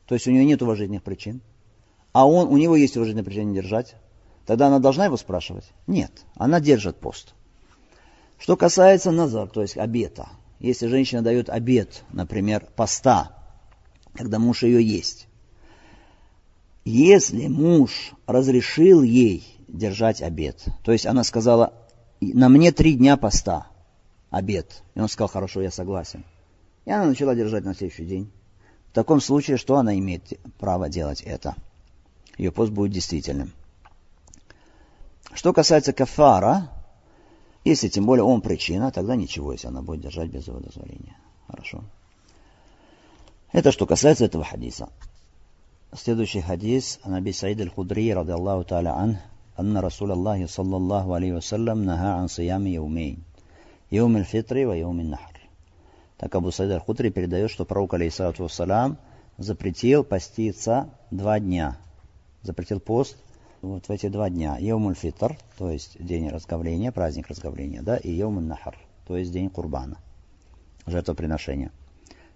то есть у нее нет уважительных причин, а он, у него есть уважительные причины держать, тогда она должна его спрашивать? Нет, она держит пост. Что касается назар, то есть обета, если женщина дает обет, например, поста, когда муж ее есть, если муж разрешил ей держать обед, то есть она сказала, на мне три дня поста, обед, и он сказал, хорошо, я согласен, и она начала держать на следующий день. В таком случае, что она имеет право делать это? Ее пост будет действительным. Что касается кафара, если тем более он причина, тогда ничего, если она будет держать без его дозволения. Хорошо. Это что касается этого хадиса. Следующий хадис. "Анаби Саид аль-Худри, ради Аллаху та'аля ан, анна Расул Аллахи, саллаллаху алейхи вассалям, наха ан сиями яумейн. Яум аль-фитри ва яум аль-нахр. Так Абу Саид аль-Худри передает, что пророк, алейхиссалату вассалам, запретил поститься два дня. Запретил пост вот в эти два дня. Йомуль фитр, то есть день разговления, праздник разговления, да, и Йомуль нахар, то есть день курбана, жертвоприношения.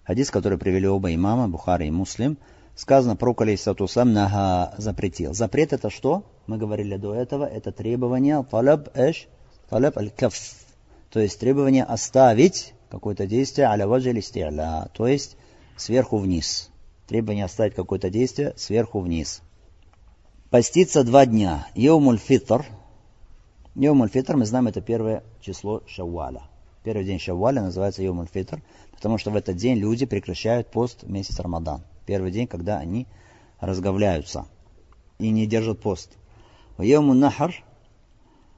Хадис, который привели оба имама, Бухари и Муслим, сказано, пророк алейхиссатусам нага запретил. Запрет это что? Мы говорили до этого, это требование талаб эш, талаб аль-каф, то есть требование оставить какое-то действие аля ваджи то есть сверху вниз. Требование оставить какое-то действие сверху вниз. Поститься два дня. Йомуль фитр. Йомуль фитр, мы знаем, это первое число Шавваля. Первый день Шавваля называется Йомуль фитр, потому что в этот день люди прекращают пост месяц Рамадан. Первый день, когда они разговляются и не держат пост. Йомуль нахар,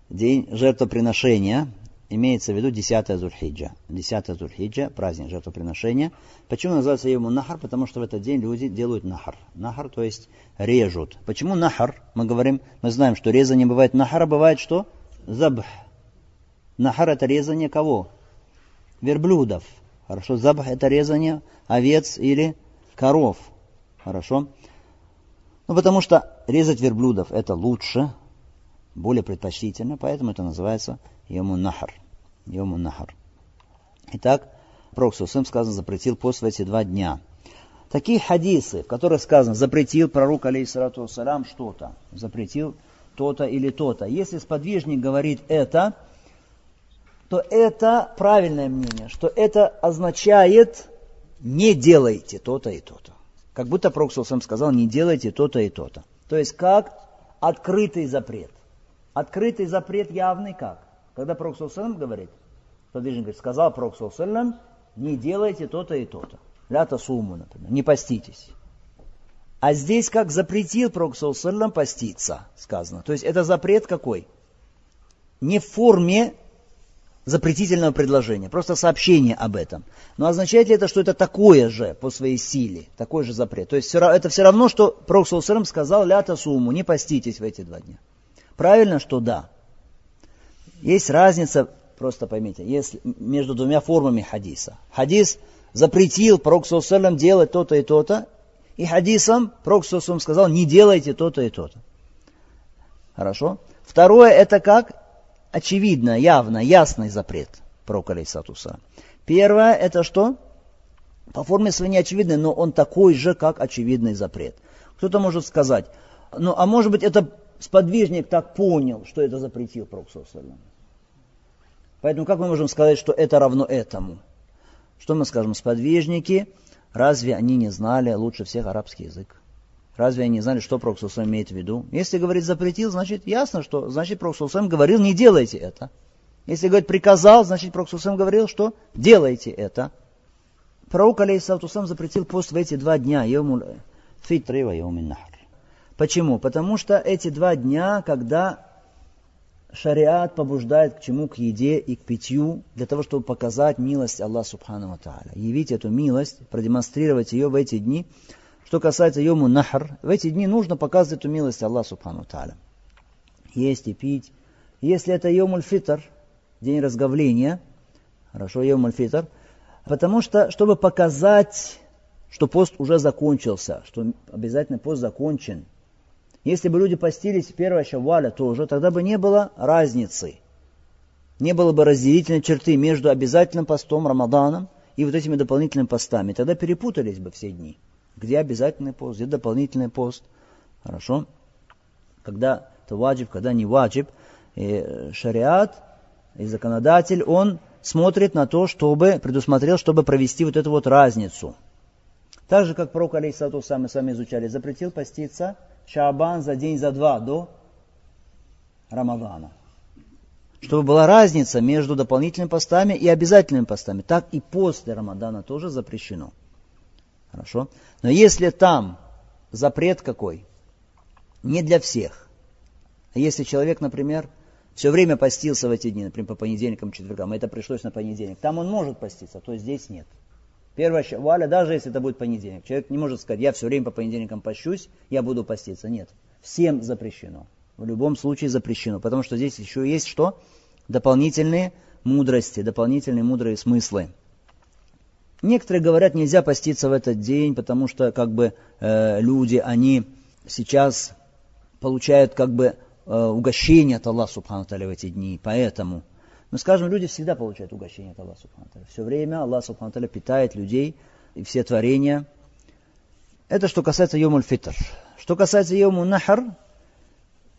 день жертвоприношения, имеется в виду 10 Зульхиджа. 10 Зульхиджа, праздник жертвоприношения. Почему называется ему нахар? Потому что в этот день люди делают нахар. Нахар, то есть режут. Почему нахар? Мы говорим, мы знаем, что резание бывает нахара, бывает что? Забх. Нахар это резание кого? Верблюдов. Хорошо, забх это резание овец или коров. Хорошо. Ну, потому что резать верблюдов это лучше, более предпочтительно, поэтому это называется Йому Нахар. Йому Нахар. Итак, Пророк Сусым сказано, запретил пост в эти два дня. Такие хадисы, в которых сказано, запретил пророк, алейхиссалату вассалям, что-то, запретил то-то или то-то. Если сподвижник говорит это, то это правильное мнение, что это означает не делайте то-то и то-то. Как будто Пророк Сусым сказал, не делайте то-то и то-то. То есть как открытый запрет. Открытый запрет явный как? Когда Пророк Сусалам говорит, подвижник говорит, сказал Пророк Сусалам, не делайте то-то и то-то. Лята сумму, например, не поститесь. А здесь как запретил Пророк Сусалам поститься, сказано. То есть это запрет какой? Не в форме запретительного предложения, просто сообщение об этом. Но означает ли это, что это такое же по своей силе, такой же запрет? То есть это все равно, что Пророк Сусалам сказал, лята сумму, не поститесь в эти два дня. Правильно, что да. Есть разница, просто поймите, есть между двумя формами хадиса. Хадис запретил Пророк делать то-то и то-то, и хадисом Пророк сказал, не делайте то-то и то-то. Хорошо? Второе, это как? очевидно, явно, ясный запрет пророка алейсатуса. Первое, это что? По форме своей не очевидный, но он такой же, как очевидный запрет. Кто-то может сказать, ну а может быть это сподвижник так понял, что это запретил пророк Поэтому как мы можем сказать, что это равно этому? Что мы скажем, сподвижники, разве они не знали лучше всех арабский язык? Разве они не знали, что Пророк имеет в виду? Если говорит запретил, значит ясно, что значит Пророк говорил, не делайте это. Если говорит приказал, значит Пророк говорил, что делайте это. Пророк Алейсаутусам запретил пост в эти два дня, Йомуль. Почему? Потому что эти два дня, когда шариат побуждает к чему? К еде и к питью, для того, чтобы показать милость Аллаха Субхану Тааля. Явить эту милость, продемонстрировать ее в эти дни – что касается Йому Нахр, в эти дни нужно показывать эту милость Аллаху Субхану Тааля. Есть и пить. Если это Йомуль Фитр, день разговления, хорошо, Йомуль Фитр, потому что, чтобы показать, что пост уже закончился, что обязательно пост закончен. Если бы люди постились первое шаваля тоже, тогда бы не было разницы. Не было бы разделительной черты между обязательным постом Рамаданом и вот этими дополнительными постами. Тогда перепутались бы все дни где обязательный пост, где дополнительный пост. Хорошо? Когда это ваджиб, когда не ваджиб. И шариат и законодатель, он смотрит на то, чтобы, предусмотрел, чтобы провести вот эту вот разницу. Так же, как пророк, алейхиссалату сам, мы с вами изучали, запретил поститься Шабан за день, за два до Рамадана. Чтобы была разница между дополнительными постами и обязательными постами. Так и после Рамадана тоже запрещено. Хорошо? Но если там запрет какой, не для всех. А если человек, например, все время постился в эти дни, например, по понедельникам, четвергам, это пришлось на понедельник, там он может поститься, то здесь нет. Первое валя, даже если это будет понедельник, человек не может сказать, я все время по понедельникам пощусь, я буду поститься. Нет, всем запрещено. В любом случае запрещено, потому что здесь еще есть что? Дополнительные мудрости, дополнительные мудрые смыслы. Некоторые говорят, нельзя поститься в этот день, потому что как бы э, люди, они сейчас получают как бы э, угощение от Аллаха Субхану в эти дни, поэтому. Мы скажем, люди всегда получают угощение от Аллаха Субхану Все время Аллах Субхану питает людей и все творения. Это что касается Йомуль Фитр. Что касается Йомуль Нахар,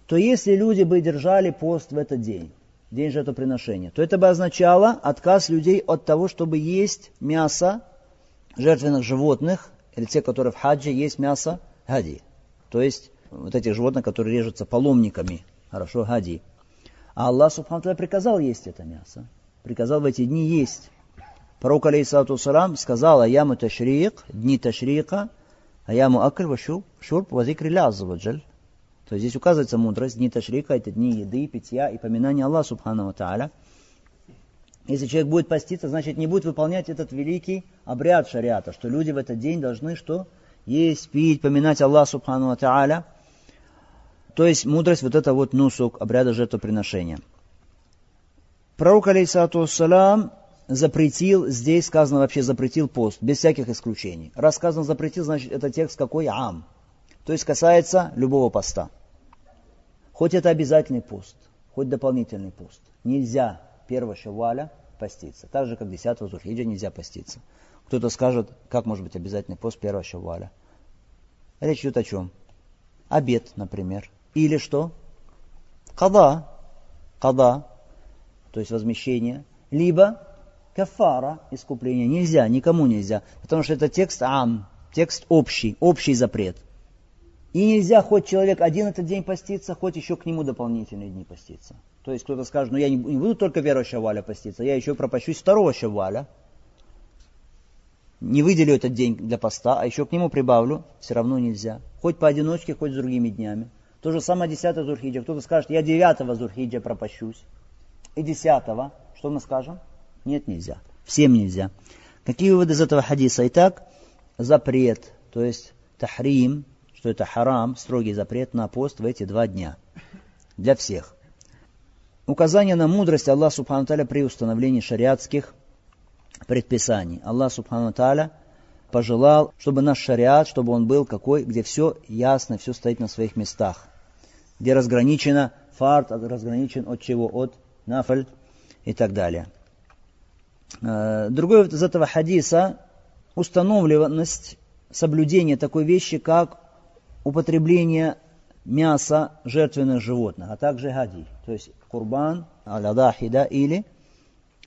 то если люди бы держали пост в этот день, день жертвоприношения, то это бы означало отказ людей от того, чтобы есть мясо жертвенных животных, или те, которые в хаджи, есть мясо хади. То есть вот этих животных, которые режутся паломниками. Хорошо, хади. А Аллах Субхану приказал есть это мясо. Приказал в эти дни есть. Пророк, алейхиссалату салам, сказал, аяму ташрик, дни ташрика, аяму акр, вашур, шурб, вазикри ля, то есть здесь указывается мудрость, дни ташрика, это дни еды, питья и поминания Аллаха Субхану Тааля. Если человек будет поститься, значит не будет выполнять этот великий обряд шариата, что люди в этот день должны что? Есть, пить, поминать Аллаха Субхану Тааля. То есть мудрость вот это вот нусук, обряда жертвоприношения. Пророк, алейсату салам, запретил, здесь сказано вообще запретил пост, без всяких исключений. Раз сказано запретил, значит это текст какой? Ам. То есть касается любого поста. Хоть это обязательный пост, хоть дополнительный пост. Нельзя первого шаваля поститься. Так же, как 10 Зульхиджа нельзя поститься. Кто-то скажет, как может быть обязательный пост первого шаваля. Речь идет о чем? Обед, например. Или что? Када. Када. То есть возмещение. Либо кафара, искупление. Нельзя, никому нельзя. Потому что это текст ам, текст общий, общий запрет. И нельзя хоть человек один этот день поститься, хоть еще к нему дополнительные дни поститься. То есть кто-то скажет, ну я не, буду только первого шаваля поститься, я еще пропащусь второго шаваля. Не выделю этот день для поста, а еще к нему прибавлю, все равно нельзя. Хоть поодиночке, хоть с другими днями. То же самое 10 Зурхиджа. Кто-то скажет, я 9 Зурхиджа пропащусь. И 10 что мы скажем? Нет, нельзя. Всем нельзя. Какие выводы из этого хадиса? Итак, запрет, то есть тахрим, что это харам, строгий запрет на пост в эти два дня. Для всех. Указание на мудрость Аллаха Субхану Таля при установлении шариатских предписаний. Аллах Субхану Таля пожелал, чтобы наш шариат, чтобы он был какой, где все ясно, все стоит на своих местах. Где разграничено фарт, разграничен от чего? От нафаль и так далее. Э, другой из этого хадиса установленность соблюдения такой вещи, как употребление мяса жертвенных животных, а также хади, то есть курбан, аль-адахида или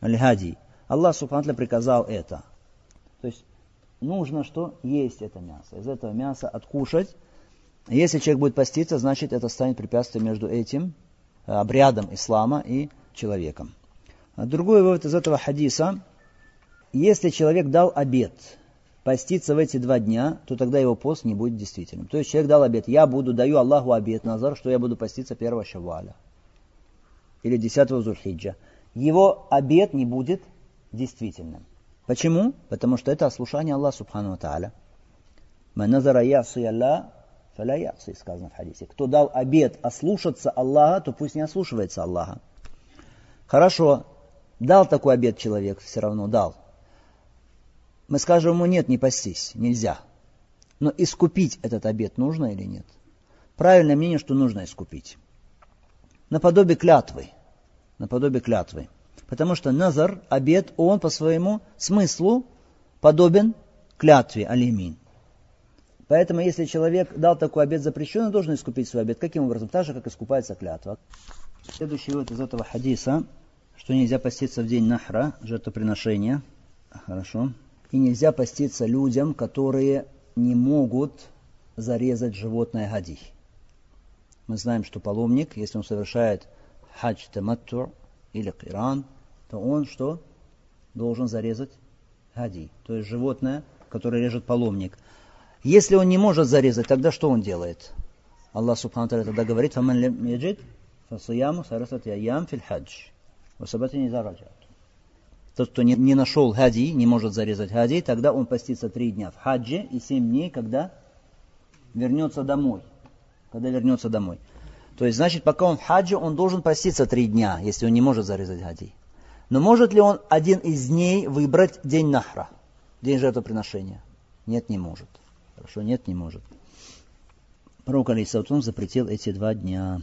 аль-хади. Аллах Субхану приказал это. То есть нужно что? Есть это мясо. Из этого мяса откушать. Если человек будет поститься, значит это станет препятствием между этим э, обрядом ислама и человеком. Другой вывод из этого хадиса. Если человек дал обед поститься в эти два дня, то тогда его пост не будет действительным. То есть человек дал обед. Я буду, даю Аллаху обед назар, что я буду поститься первого шаваля. Или десятого зульхиджа. Его обед не будет действительным. Почему? Потому что это ослушание Аллаха Субхану Тааля. Маназара яси Аллах, фаля сказано в хадисе. Кто дал обед ослушаться Аллаха, то пусть не ослушивается Аллаха. Хорошо, дал такой обед человек, все равно дал. Мы скажем ему, нет, не постись, нельзя. Но искупить этот обед нужно или нет? Правильное мнение, что нужно искупить. Наподобие клятвы. Наподобие клятвы. Потому что назар, обед, он по своему смыслу подобен клятве алимин. Поэтому, если человек дал такой обед запрещенный, должен искупить свой обед. Каким образом? Так же, как искупается клятва. Следующий вывод из этого хадиса, что нельзя поститься в день нахра, жертвоприношения. Хорошо. И нельзя поститься людям, которые не могут зарезать животное гади. Мы знаем, что паломник, если он совершает хадж таматту или киран, то он что? Должен зарезать хади, то есть животное, которое режет паломник. Если он не может зарезать, тогда что он делает? Аллах Субхану Таля тогда говорит, «Фаман лем яджид, фасияму сарасат яям фил хадж, васабати не зараджат». Тот, кто не, не нашел хади, не может зарезать хади, тогда он постится три дня в хаджи и семь дней, когда вернется домой. Когда вернется домой. То есть, значит, пока он в хаджи, он должен поститься три дня, если он не может зарезать хади. Но может ли он один из дней выбрать день нахра, день жертвоприношения? Нет, не может. Хорошо, нет, не может. Пророк Алисаутун запретил эти два дня.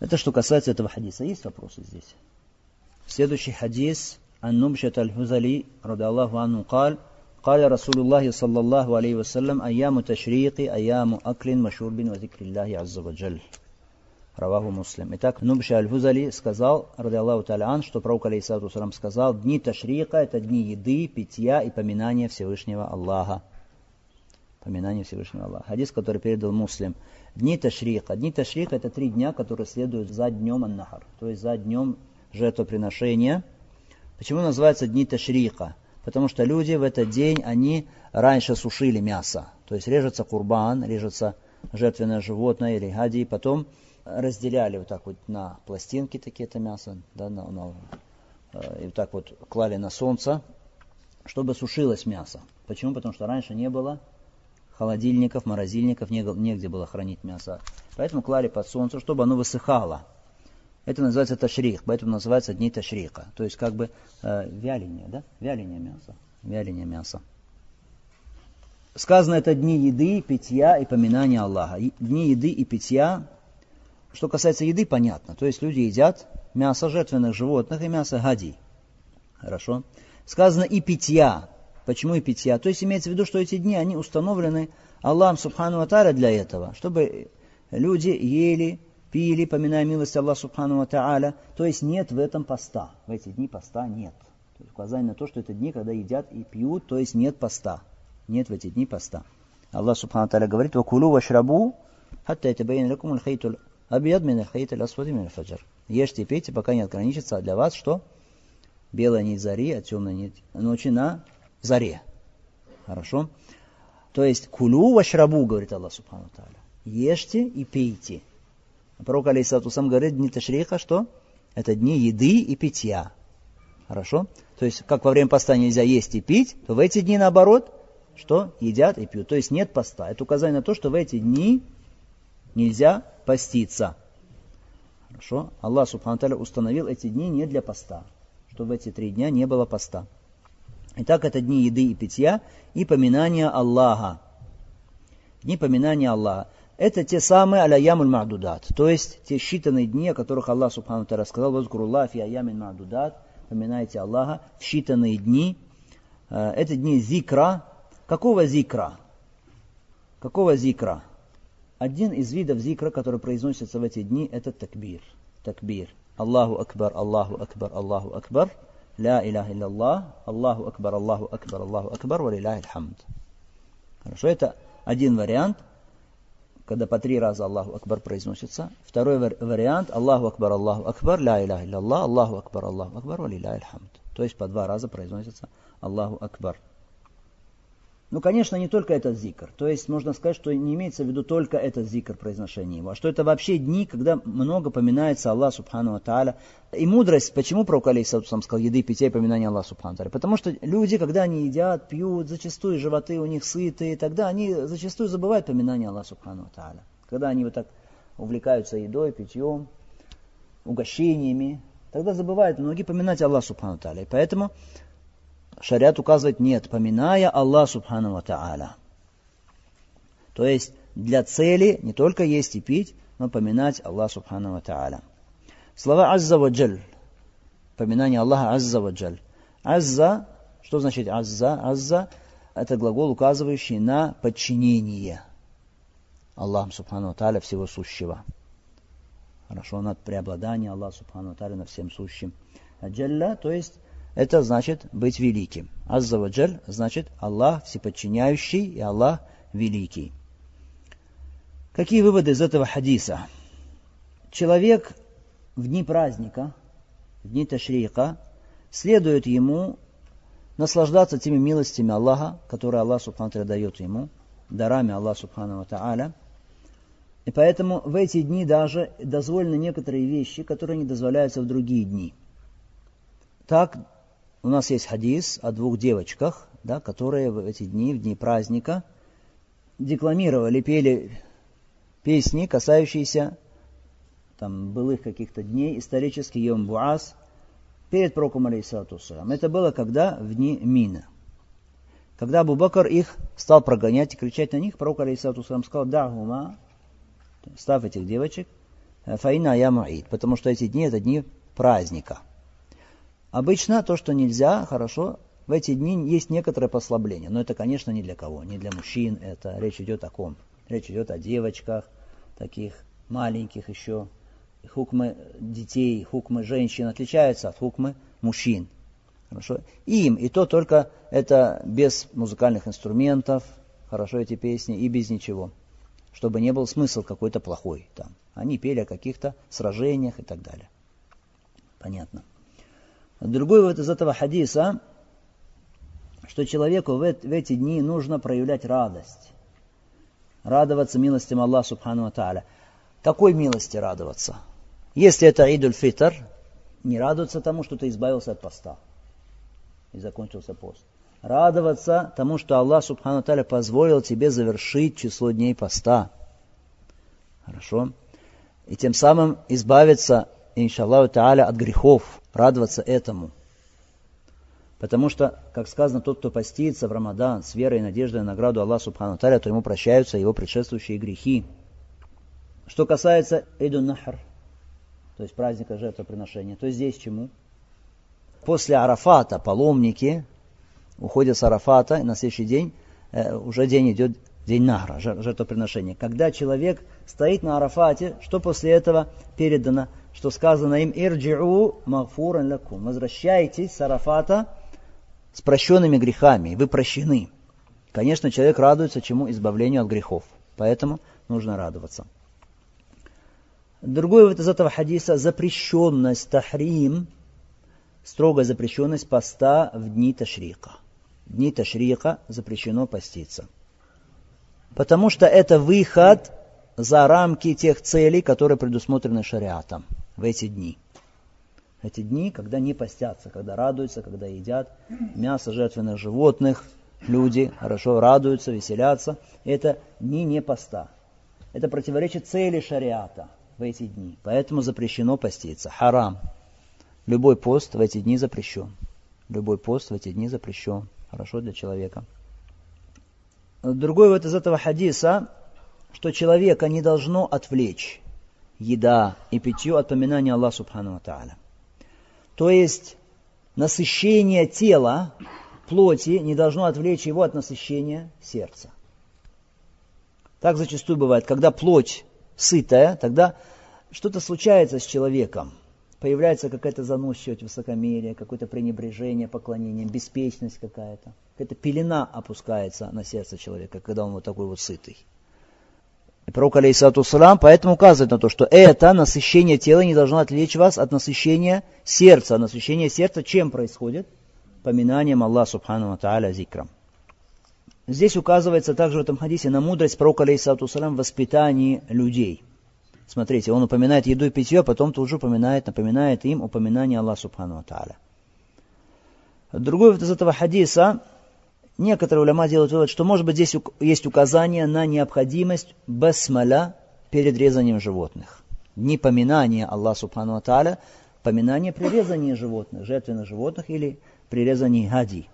Это что касается этого хадиса. Есть вопросы здесь? Следующий хадис. النبشة الهزلي رضي الله عنه قال قال رسول الله صلى الله عليه وسلم أيام تشريق أيام أكل وشرب وذكر الله عز وجل Раваху Муслим. Итак, Нубша Аль-Фузали сказал, ради Аллаху Талян, что пророк Алейсату Салам сказал, дни Ташрика – это дни еды, питья и поминания Всевышнего Аллаха. Поминание Всевышнего Аллаха. Хадис, который передал Муслим. Дни Ташрика. Дни Ташрика – это три дня, которые следуют за днем Аннахар, то есть за днем жертвоприношения. Почему называются дни Ташрика? Потому что люди в этот день, они раньше сушили мясо. То есть режется курбан, режется жертвенное животное или гади, потом разделяли вот так вот на пластинки такие это мясо, да, на, на, э, и вот так вот клали на солнце, чтобы сушилось мясо. Почему? Потому что раньше не было холодильников, морозильников, негде было хранить мясо. Поэтому клали под солнце, чтобы оно высыхало. Это называется ташрих, поэтому называется дни ташриха. То есть как бы э, вяление, да? Вяление мяса. Вяление мяса. Сказано это дни еды, питья и поминания Аллаха. Дни еды и питья что касается еды, понятно. То есть люди едят мясо жертвенных животных и мясо гади. Хорошо. Сказано и питья. Почему и питья? То есть имеется в виду, что эти дни, они установлены Аллахом Субхану Аталя для этого, чтобы люди ели, пили, поминая милость Аллаха Субхану Аталя. То есть нет в этом поста. В эти дни поста нет. То есть указание на то, что это дни, когда едят и пьют, то есть нет поста. Нет в эти дни поста. Аллах Субхану Аталя говорит, «Вакулу вашрабу, хатта это бейн лакум аль Абьяд мин хайт аль-асвади мин фаджар. Ешьте и пейте, пока не ограничится для вас что? Белая нить зари, а темная нить ночи на заре. Хорошо? То есть кулю вашрабу, говорит Аллах Субхану Тааля. Ешьте и пейте. А пророк Алейсату сам говорит, дни ташриха, что? Это дни еды и питья. Хорошо? То есть, как во время поста нельзя есть и пить, то в эти дни наоборот, что? Едят и пьют. То есть нет поста. Это указание на то, что в эти дни нельзя поститься. Хорошо? Аллах Субхану установил эти дни не для поста, чтобы в эти три дня не было поста. Итак, это дни еды и питья и поминания Аллаха. Дни поминания Аллаха. это те самые аляямуль мадудат, то есть те считанные дни, о которых Аллах Субхану Тара сказал, «Возгуруллах фи аямин мадудат», поминайте Аллаха в считанные дни. Э, это дни зикра. Какого зикра? Какого зикра? Один из видов зикра, который произносится в эти дни, это такбир. Такбир. Аллаху Акбар, Аллаху Акбар, Аллаху Акбар. Ля иляха илляллах, Аллаху Акбар, Аллаху Акбар, Аллаху Акбар, ва лиляхи хамд. Хорошо, это один вариант – когда по три раза Аллаху Акбар произносится. Второй вариант Аллаху Акбар, Аллаху Акбар, ля иляха Аллах, Аллаху Акбар, Аллаху Акбар, ва лиля хамд. То есть по два раза произносится Аллаху Акбар. Ну, конечно, не только этот зикр. То есть можно сказать, что не имеется в виду только этот зикр произношения его, а что это вообще дни, когда много поминается Аллах Субхану Тааля. И мудрость, почему пророк Алейсалам сказал еды, питья и поминания Аллаха Субхану Тааля? Потому что люди, когда они едят, пьют, зачастую животы у них сытые, тогда они зачастую забывают поминание Аллаха Субхану Тааля. Когда они вот так увлекаются едой, питьем, угощениями, тогда забывают многие поминать Аллаха Субхану Тааля. И поэтому шариат указывает нет, поминая Аллах Субхану Ва Та'аля. То есть для цели не только есть и пить, но поминать Аллах Субхану Ва Та'аля. Слова Азза ва Джаль. Поминание Аллаха Азза ва Джаль. Азза, что значит Азза? Азза – это глагол, указывающий на подчинение Аллаху Субхану Ва Та'аля всего сущего. Хорошо, над преобладание Аллаха Субхану Ва Та'аля над всем сущим. А Джалля, то есть это значит быть великим. Аззаваджаль значит Аллах всеподчиняющий и Аллах великий. Какие выводы из этого хадиса? Человек в дни праздника, в дни ташрика, следует ему наслаждаться теми милостями Аллаха, которые Аллах Субхану дает ему, дарами Аллаха Субхану Тааля. И поэтому в эти дни даже дозволены некоторые вещи, которые не дозволяются в другие дни. Так у нас есть хадис о двух девочках, да, которые в эти дни, в дни праздника, декламировали, пели песни, касающиеся там, былых каких-то дней, исторический Йом Буаз, перед пророком Алейсалату Это было когда? В дни Мина. Когда Абу Бакр их стал прогонять и кричать на них, пророк Алейсалату сказал, да, гума, став этих девочек, фаина я маид, потому что эти дни это дни праздника – Обычно то, что нельзя, хорошо, в эти дни есть некоторое послабление, но это, конечно, не для кого, не для мужчин, это речь идет о ком? Речь идет о девочках, таких маленьких еще. Хукмы детей, хукмы женщин отличаются от хукмы мужчин. Хорошо? Им, и то только это без музыкальных инструментов, хорошо эти песни, и без ничего. Чтобы не был смысл какой-то плохой там. Они пели о каких-то сражениях и так далее. Понятно. Другой вот из этого хадиса, что человеку в, эти дни нужно проявлять радость. Радоваться милостям Аллаха Субхану Тааля. Какой милости радоваться? Если это Идуль Фитр, не радоваться тому, что ты избавился от поста и закончился пост. Радоваться тому, что Аллах Субхану Тааля позволил тебе завершить число дней поста. Хорошо? И тем самым избавиться иншаллаху та'аля, от грехов, радоваться этому. Потому что, как сказано, тот, кто постится в Рамадан с верой и надеждой на награду Аллаха Субхану Таля, то ему прощаются его предшествующие грехи. Что касается Эйду Нахр, то есть праздника жертвоприношения, то здесь чему? После Арафата паломники уходят с Арафата, и на следующий день э, уже день идет день Нахра, жертвоприношения. Когда человек стоит на Арафате, что после этого передано? Что сказано им «Ирджи'у магфуран лакум» Возвращайтесь с Арафата с прощенными грехами, вы прощены. Конечно, человек радуется чему? Избавлению от грехов. Поэтому нужно радоваться. Другой вот из этого хадиса запрещенность тахрим, строгая запрещенность поста в дни ташрика. В дни ташрика запрещено поститься. Потому что это выход за рамки тех целей, которые предусмотрены шариатом в эти дни. Эти дни, когда не постятся, когда радуются, когда едят мясо жертвенных животных, люди хорошо радуются, веселятся. Это дни не поста. Это противоречит цели шариата в эти дни. Поэтому запрещено поститься. Харам. Любой пост в эти дни запрещен. Любой пост в эти дни запрещен. Хорошо для человека. Другой вот из этого хадиса, что человека не должно отвлечь еда и питье от поминания Аллаха Субхану Тааля. То есть насыщение тела, плоти, не должно отвлечь его от насыщения сердца. Так зачастую бывает, когда плоть сытая, тогда что-то случается с человеком. Появляется какая-то заносчивость, высокомерие, какое-то пренебрежение, поклонение, беспечность какая-то. Какая-то пелена опускается на сердце человека, когда он вот такой вот сытый. И пророк, алейсату салам, поэтому указывает на то, что это насыщение тела не должно отвлечь вас от насыщения сердца. Насыщение сердца чем происходит? Поминанием Аллаха Субхану Тааля зикрам. Здесь указывается также в этом хадисе на мудрость пророка, алейсату салам, в воспитании людей. Смотрите, он упоминает еду и питье, а потом тут же упоминает, напоминает им упоминание Аллаха Субхану Тааля. Другой из этого хадиса, некоторые уляма делают вывод, что может быть здесь есть указание на необходимость басмаля перед резанием животных. Не поминание Аллаха Субхану Тааля, поминание при резании животных, жертвенных животных или при резании хади.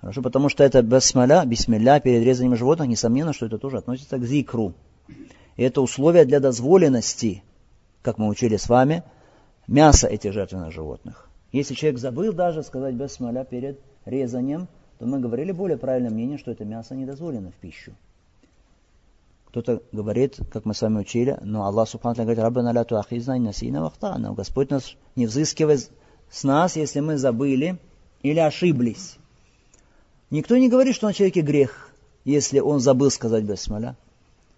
Хорошо, потому что это басмаля, бисмилля перед резанием животных, несомненно, что это тоже относится к зикру. И это условие для дозволенности, как мы учили с вами, мяса этих жертвенных животных. Если человек забыл даже сказать басмаля перед резанием, то мы говорили более правильное мнение, что это мясо не дозволено в пищу. Кто-то говорит, как мы с вами учили, но Аллах Субхану говорит, «Раббана ля туахизна насина вахтана». Господь нас не взыскивает с нас, если мы забыли или ошиблись. Никто не говорит, что на человеке грех, если он забыл сказать басмаля.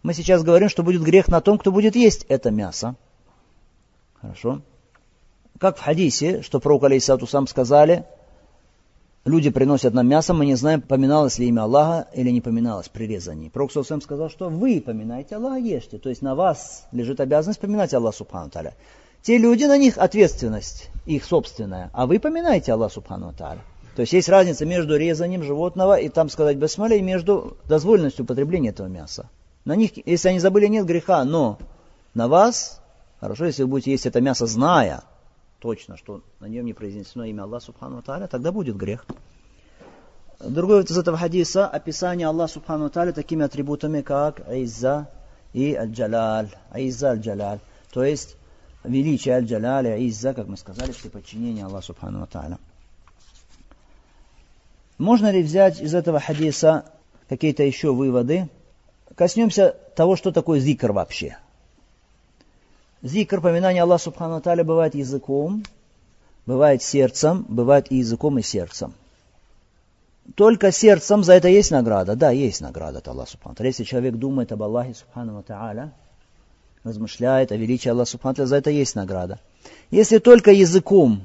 Мы сейчас говорим, что будет грех на том, кто будет есть это мясо. Хорошо. Как в хадисе, что пророк алейсату сам сказали, люди приносят нам мясо, мы не знаем, поминалось ли имя Аллаха или не поминалось при резании. Пророк сам сказал, что вы поминаете Аллаха, ешьте. То есть на вас лежит обязанность поминать Аллаха Субхану Таля. Те люди, на них ответственность, их собственная, а вы поминаете Аллаха Субхану Таля. То есть есть разница между резанием животного и там сказать басмаля, и между дозволенностью употребления этого мяса. На них, если они забыли, нет греха, но на вас, хорошо, если вы будете есть это мясо, зная точно, что на нем не произнесено имя Аллаха Субхану Тааля, тогда будет грех. Другой из этого хадиса описание Аллаха Субхану Тааля такими атрибутами, как Айза и Аль-Джалаль. Айза Аль-Джалаль. То есть величие Аль-Джалаль Айза, как мы сказали, все подчинение Аллаху Субхану Тааля. Можно ли взять из этого хадиса какие-то еще выводы? Коснемся того, что такое зикр вообще. Зикр, поминание Аллаха Субхану Таля бывает языком, бывает сердцем, бывает и языком, и сердцем. Только сердцем за это есть награда. Да, есть награда от Аллаха Субхану Таля. Если человек думает об Аллахе Субхану Та'аля, размышляет о величии Аллаха Субхану Та'аля, за это есть награда. Если только языком,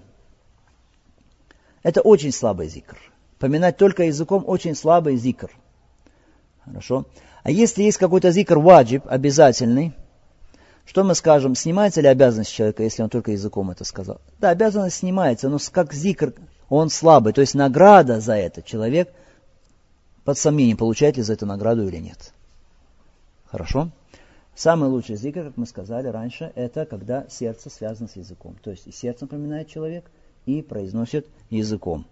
это очень слабый зикр. Поминать только языком очень слабый зикр. Хорошо. А если есть какой-то зикр ваджиб, обязательный, что мы скажем, снимается ли обязанность человека, если он только языком это сказал? Да, обязанность снимается, но как зикр, он слабый. То есть награда за это человек под сомнением, получает ли за это награду или нет. Хорошо? Самый лучший зикр, как мы сказали раньше, это когда сердце связано с языком. То есть и сердцем поминает человек, и произносит языком.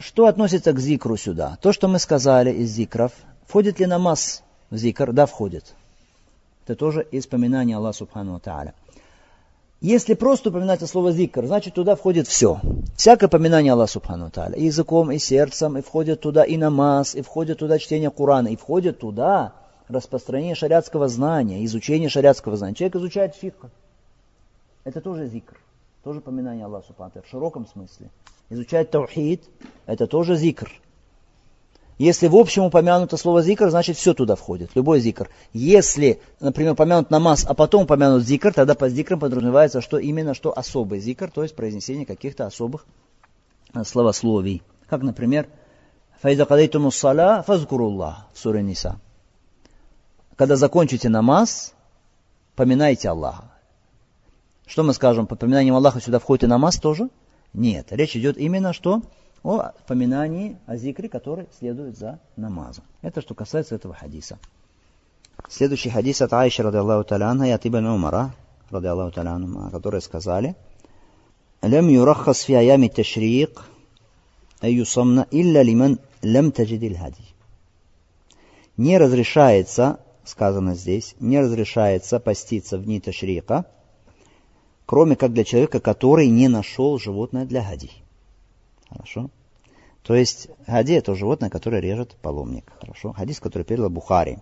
Что относится к зикру сюда? То, что мы сказали из зикров, входит ли намаз в зикр? Да, входит. Это тоже из поминания Аллаха Субхану Тааля. Если просто упоминать слово зикр, значит туда входит все. Всякое поминание Аллаха Субхану Тааля. И языком, и сердцем, и входит туда и намаз, и входит туда чтение Корана, и входит туда распространение шариатского знания, изучение шариатского знания. Человек изучает фикх. Это тоже зикр. Тоже поминание Аллаха Субхану в широком смысле. Изучать таухид, это тоже зикр. Если в общем упомянуто слово зикр, значит все туда входит, любой зикр. Если, например, упомянут намаз, а потом упомянут зикр, тогда под зикром подразумевается, что именно что особый зикр, то есть произнесение каких-то особых э, словословий. Как, например, «Фаида кадайтумус сала фазкуруллах» в суре Ниса. Когда закончите намаз, поминайте Аллаха. Что мы скажем, под поминанием Аллаха сюда входит и намаз тоже? Нет, речь идет именно что? О поминании, о зикре, который следует за намазом. Это что касается этого хадиса. Следующий хадис от Аиши, рады Аллаху таляна, и от Ибн Умара, рады Аллаху таляна, которые сказали, «Лем юрахас фи аями ташриик, аюсамна илля лиман лем таджидил хади». Не разрешается сказано здесь, не разрешается поститься в дни Ташрика, кроме как для человека, который не нашел животное для хади. Хорошо? То есть хади это животное, которое режет паломник. Хорошо? Хадис, который передал Бухари.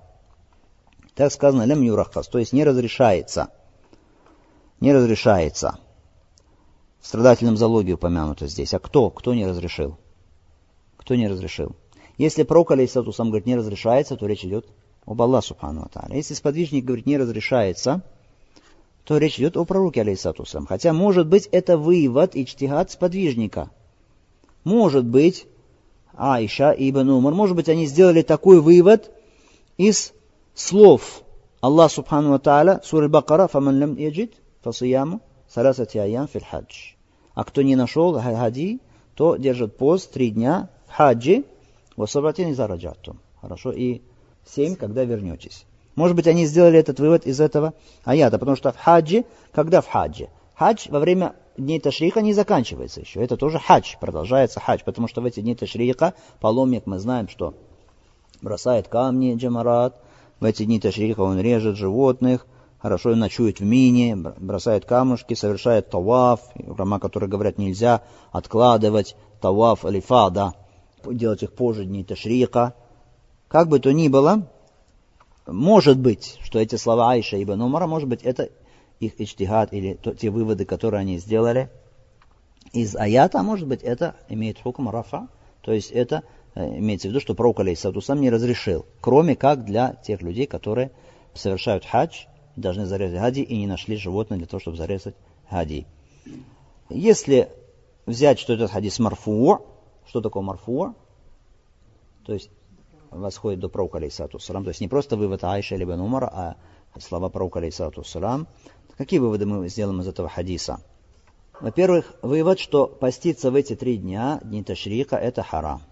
Так сказано, лям юрахас, то есть не разрешается. Не разрешается. В страдательном залоге упомянуто здесь. А кто? Кто не разрешил? Кто не разрешил? Если пророк, алейсату сам говорит, не разрешается, то речь идет об Аллаху Субхану. Если сподвижник говорит, не разрешается, то речь идет о пророке, алейсату сам. Хотя, может быть, это вывод и чтигат сподвижника. Может быть, Аиша и Ибн Умар, может быть, они сделали такой вывод из слов Аллах Субхану Аталя, сура Бакара, «Фаман лям яджид, фасияму, саласати аям фил хадж». А кто не нашел хади, то держит пост три дня в хаджи, Васабатин зараджатум. Хорошо, и семь, когда вернетесь. Может быть, они сделали этот вывод из этого аята, потому что в хаджи, когда в хаджи? Хадж во время дней Ташриха не заканчивается еще. Это тоже хадж, продолжается хадж, потому что в эти дни Ташриха паломник, мы знаем, что бросает камни джамарат, в эти дни Ташриха он режет животных, хорошо ночует в мине, бросает камушки, совершает таваф, рама, которые говорят, нельзя откладывать таваф алифа, да, делать их позже дней Ташрика. Как бы то ни было, может быть, что эти слова Айша и Ибн Умара, может быть, это их ичтихад или то, те выводы, которые они сделали из аята, может быть, это имеет хукм рафа, то есть это э, имеется в виду, что пророк алейхиссату сам не разрешил, кроме как для тех людей, которые совершают хадж, должны зарезать хади и не нашли животное для того, чтобы зарезать хади. Если взять, что этот хадис марфу, что такое марфуа? То есть восходит до пророка алейсату салам. То есть не просто вывод Айша либо Умара, а слова пророка алейсату салам. Какие выводы мы сделаем из этого хадиса? Во-первых, вывод, что поститься в эти три дня, дни Ташрика, это харам.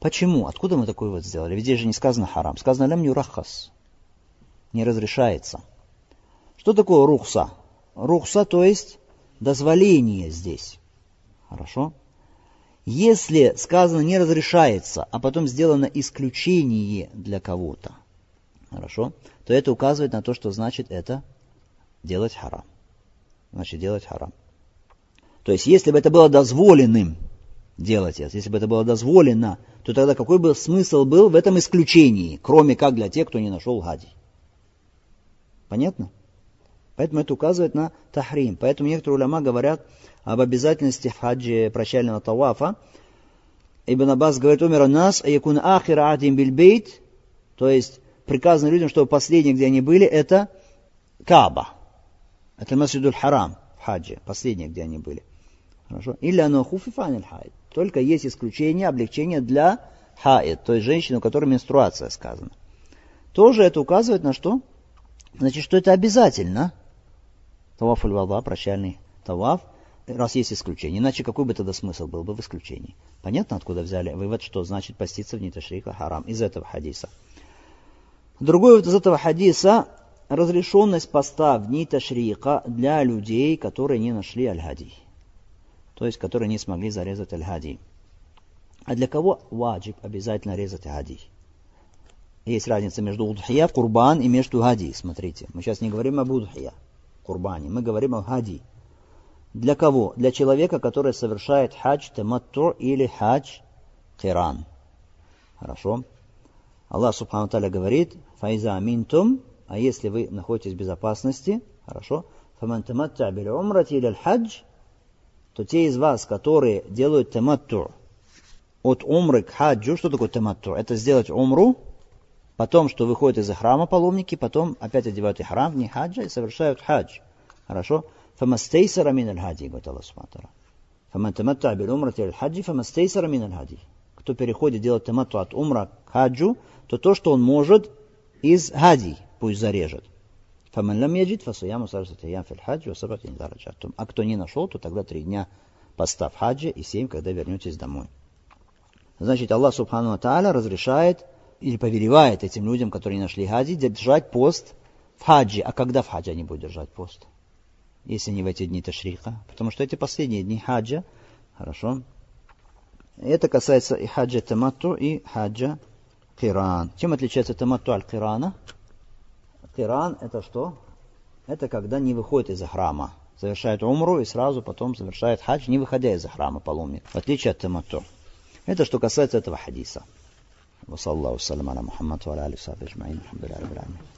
Почему? Откуда мы такой вывод сделали? Ведь здесь же не сказано харам. Сказано лям юрахас. Не разрешается. Что такое рухса? Рухса, то есть дозволение здесь. Хорошо? Если сказано не разрешается, а потом сделано исключение для кого-то, хорошо, то это указывает на то, что значит это делать харам. Значит, делать харам. То есть, если бы это было дозволенным делать это, если бы это было дозволено, то тогда какой бы смысл был в этом исключении, кроме как для тех, кто не нашел хади? Понятно? Поэтому это указывает на тахрим. Поэтому некоторые уляма говорят, об обязательности хаджи прощального тавафа. Ибн Аббас говорит, умер нас, а якун ахир адим бильбейт, то есть приказано людям, чтобы последнее, где они были, это Каба. Это Масидуль Харам в хаджи, последнее, где они были. Хорошо? Или оно хуфифаниль хайд. Только есть исключение, облегчение для хаид, то есть женщины, у которой менструация сказана. Тоже это указывает на что? Значит, что это обязательно. Таваф аль прощальный таваф – раз есть исключение. Иначе какой бы тогда смысл был бы в исключении? Понятно, откуда взяли вывод, что значит поститься в ниташрика харам из этого хадиса. Другой вывод из этого хадиса – разрешенность поста в дни ташрика для людей, которые не нашли аль-хади. То есть, которые не смогли зарезать аль-хади. А для кого ваджиб обязательно резать хади? Есть разница между удхия, курбан и между хади. Смотрите, мы сейчас не говорим об удхия, курбане, мы говорим о хади. Для кого? Для человека, который совершает хадж таматту или хадж киран. Хорошо. Аллах Субхану Таля говорит, файза аминтум, а если вы находитесь в безопасности, хорошо, то те из вас, которые делают тематту от умры к хаджу, что такое тематту? Это сделать умру, потом, что выходят из храма паломники, потом опять одевают и храм, не хаджа, и совершают хадж. Хорошо? Фамастейсара мин хади, говорит Аллах Субтитры. Фамантаматта абиль умрати аль-хаджи, фамастейсара мин аль-хади. Кто переходит делать тематту от умра к хаджу, то то, что он может, из Гадий пусть зарежет. Фаман лам яджит фасуяму сарсат аям фил хаджи васабат индараджатум. А кто не нашел, то тогда три дня постав хаджа и семь, когда вернетесь домой. Значит, Аллах Субхану Тааля разрешает или повелевает этим людям, которые не нашли хаджи, держать пост в хаджи. А когда в хаджи они будут держать пост? Если не в эти дни Ташрика. Потому что эти последние дни хаджа. Хорошо. Это касается и хаджа Тамату и хаджа киран. Чем отличается таматту от кирана? Киран это что? Это когда не выходит из храма. Совершает умру и сразу потом совершает хадж, не выходя из храма паломник. В отличие от тамату. Это что касается этого хадиса. وصلى الله وسلم على محمد وعلى اله وصحبه اجمعين الحمد لله رب العالمين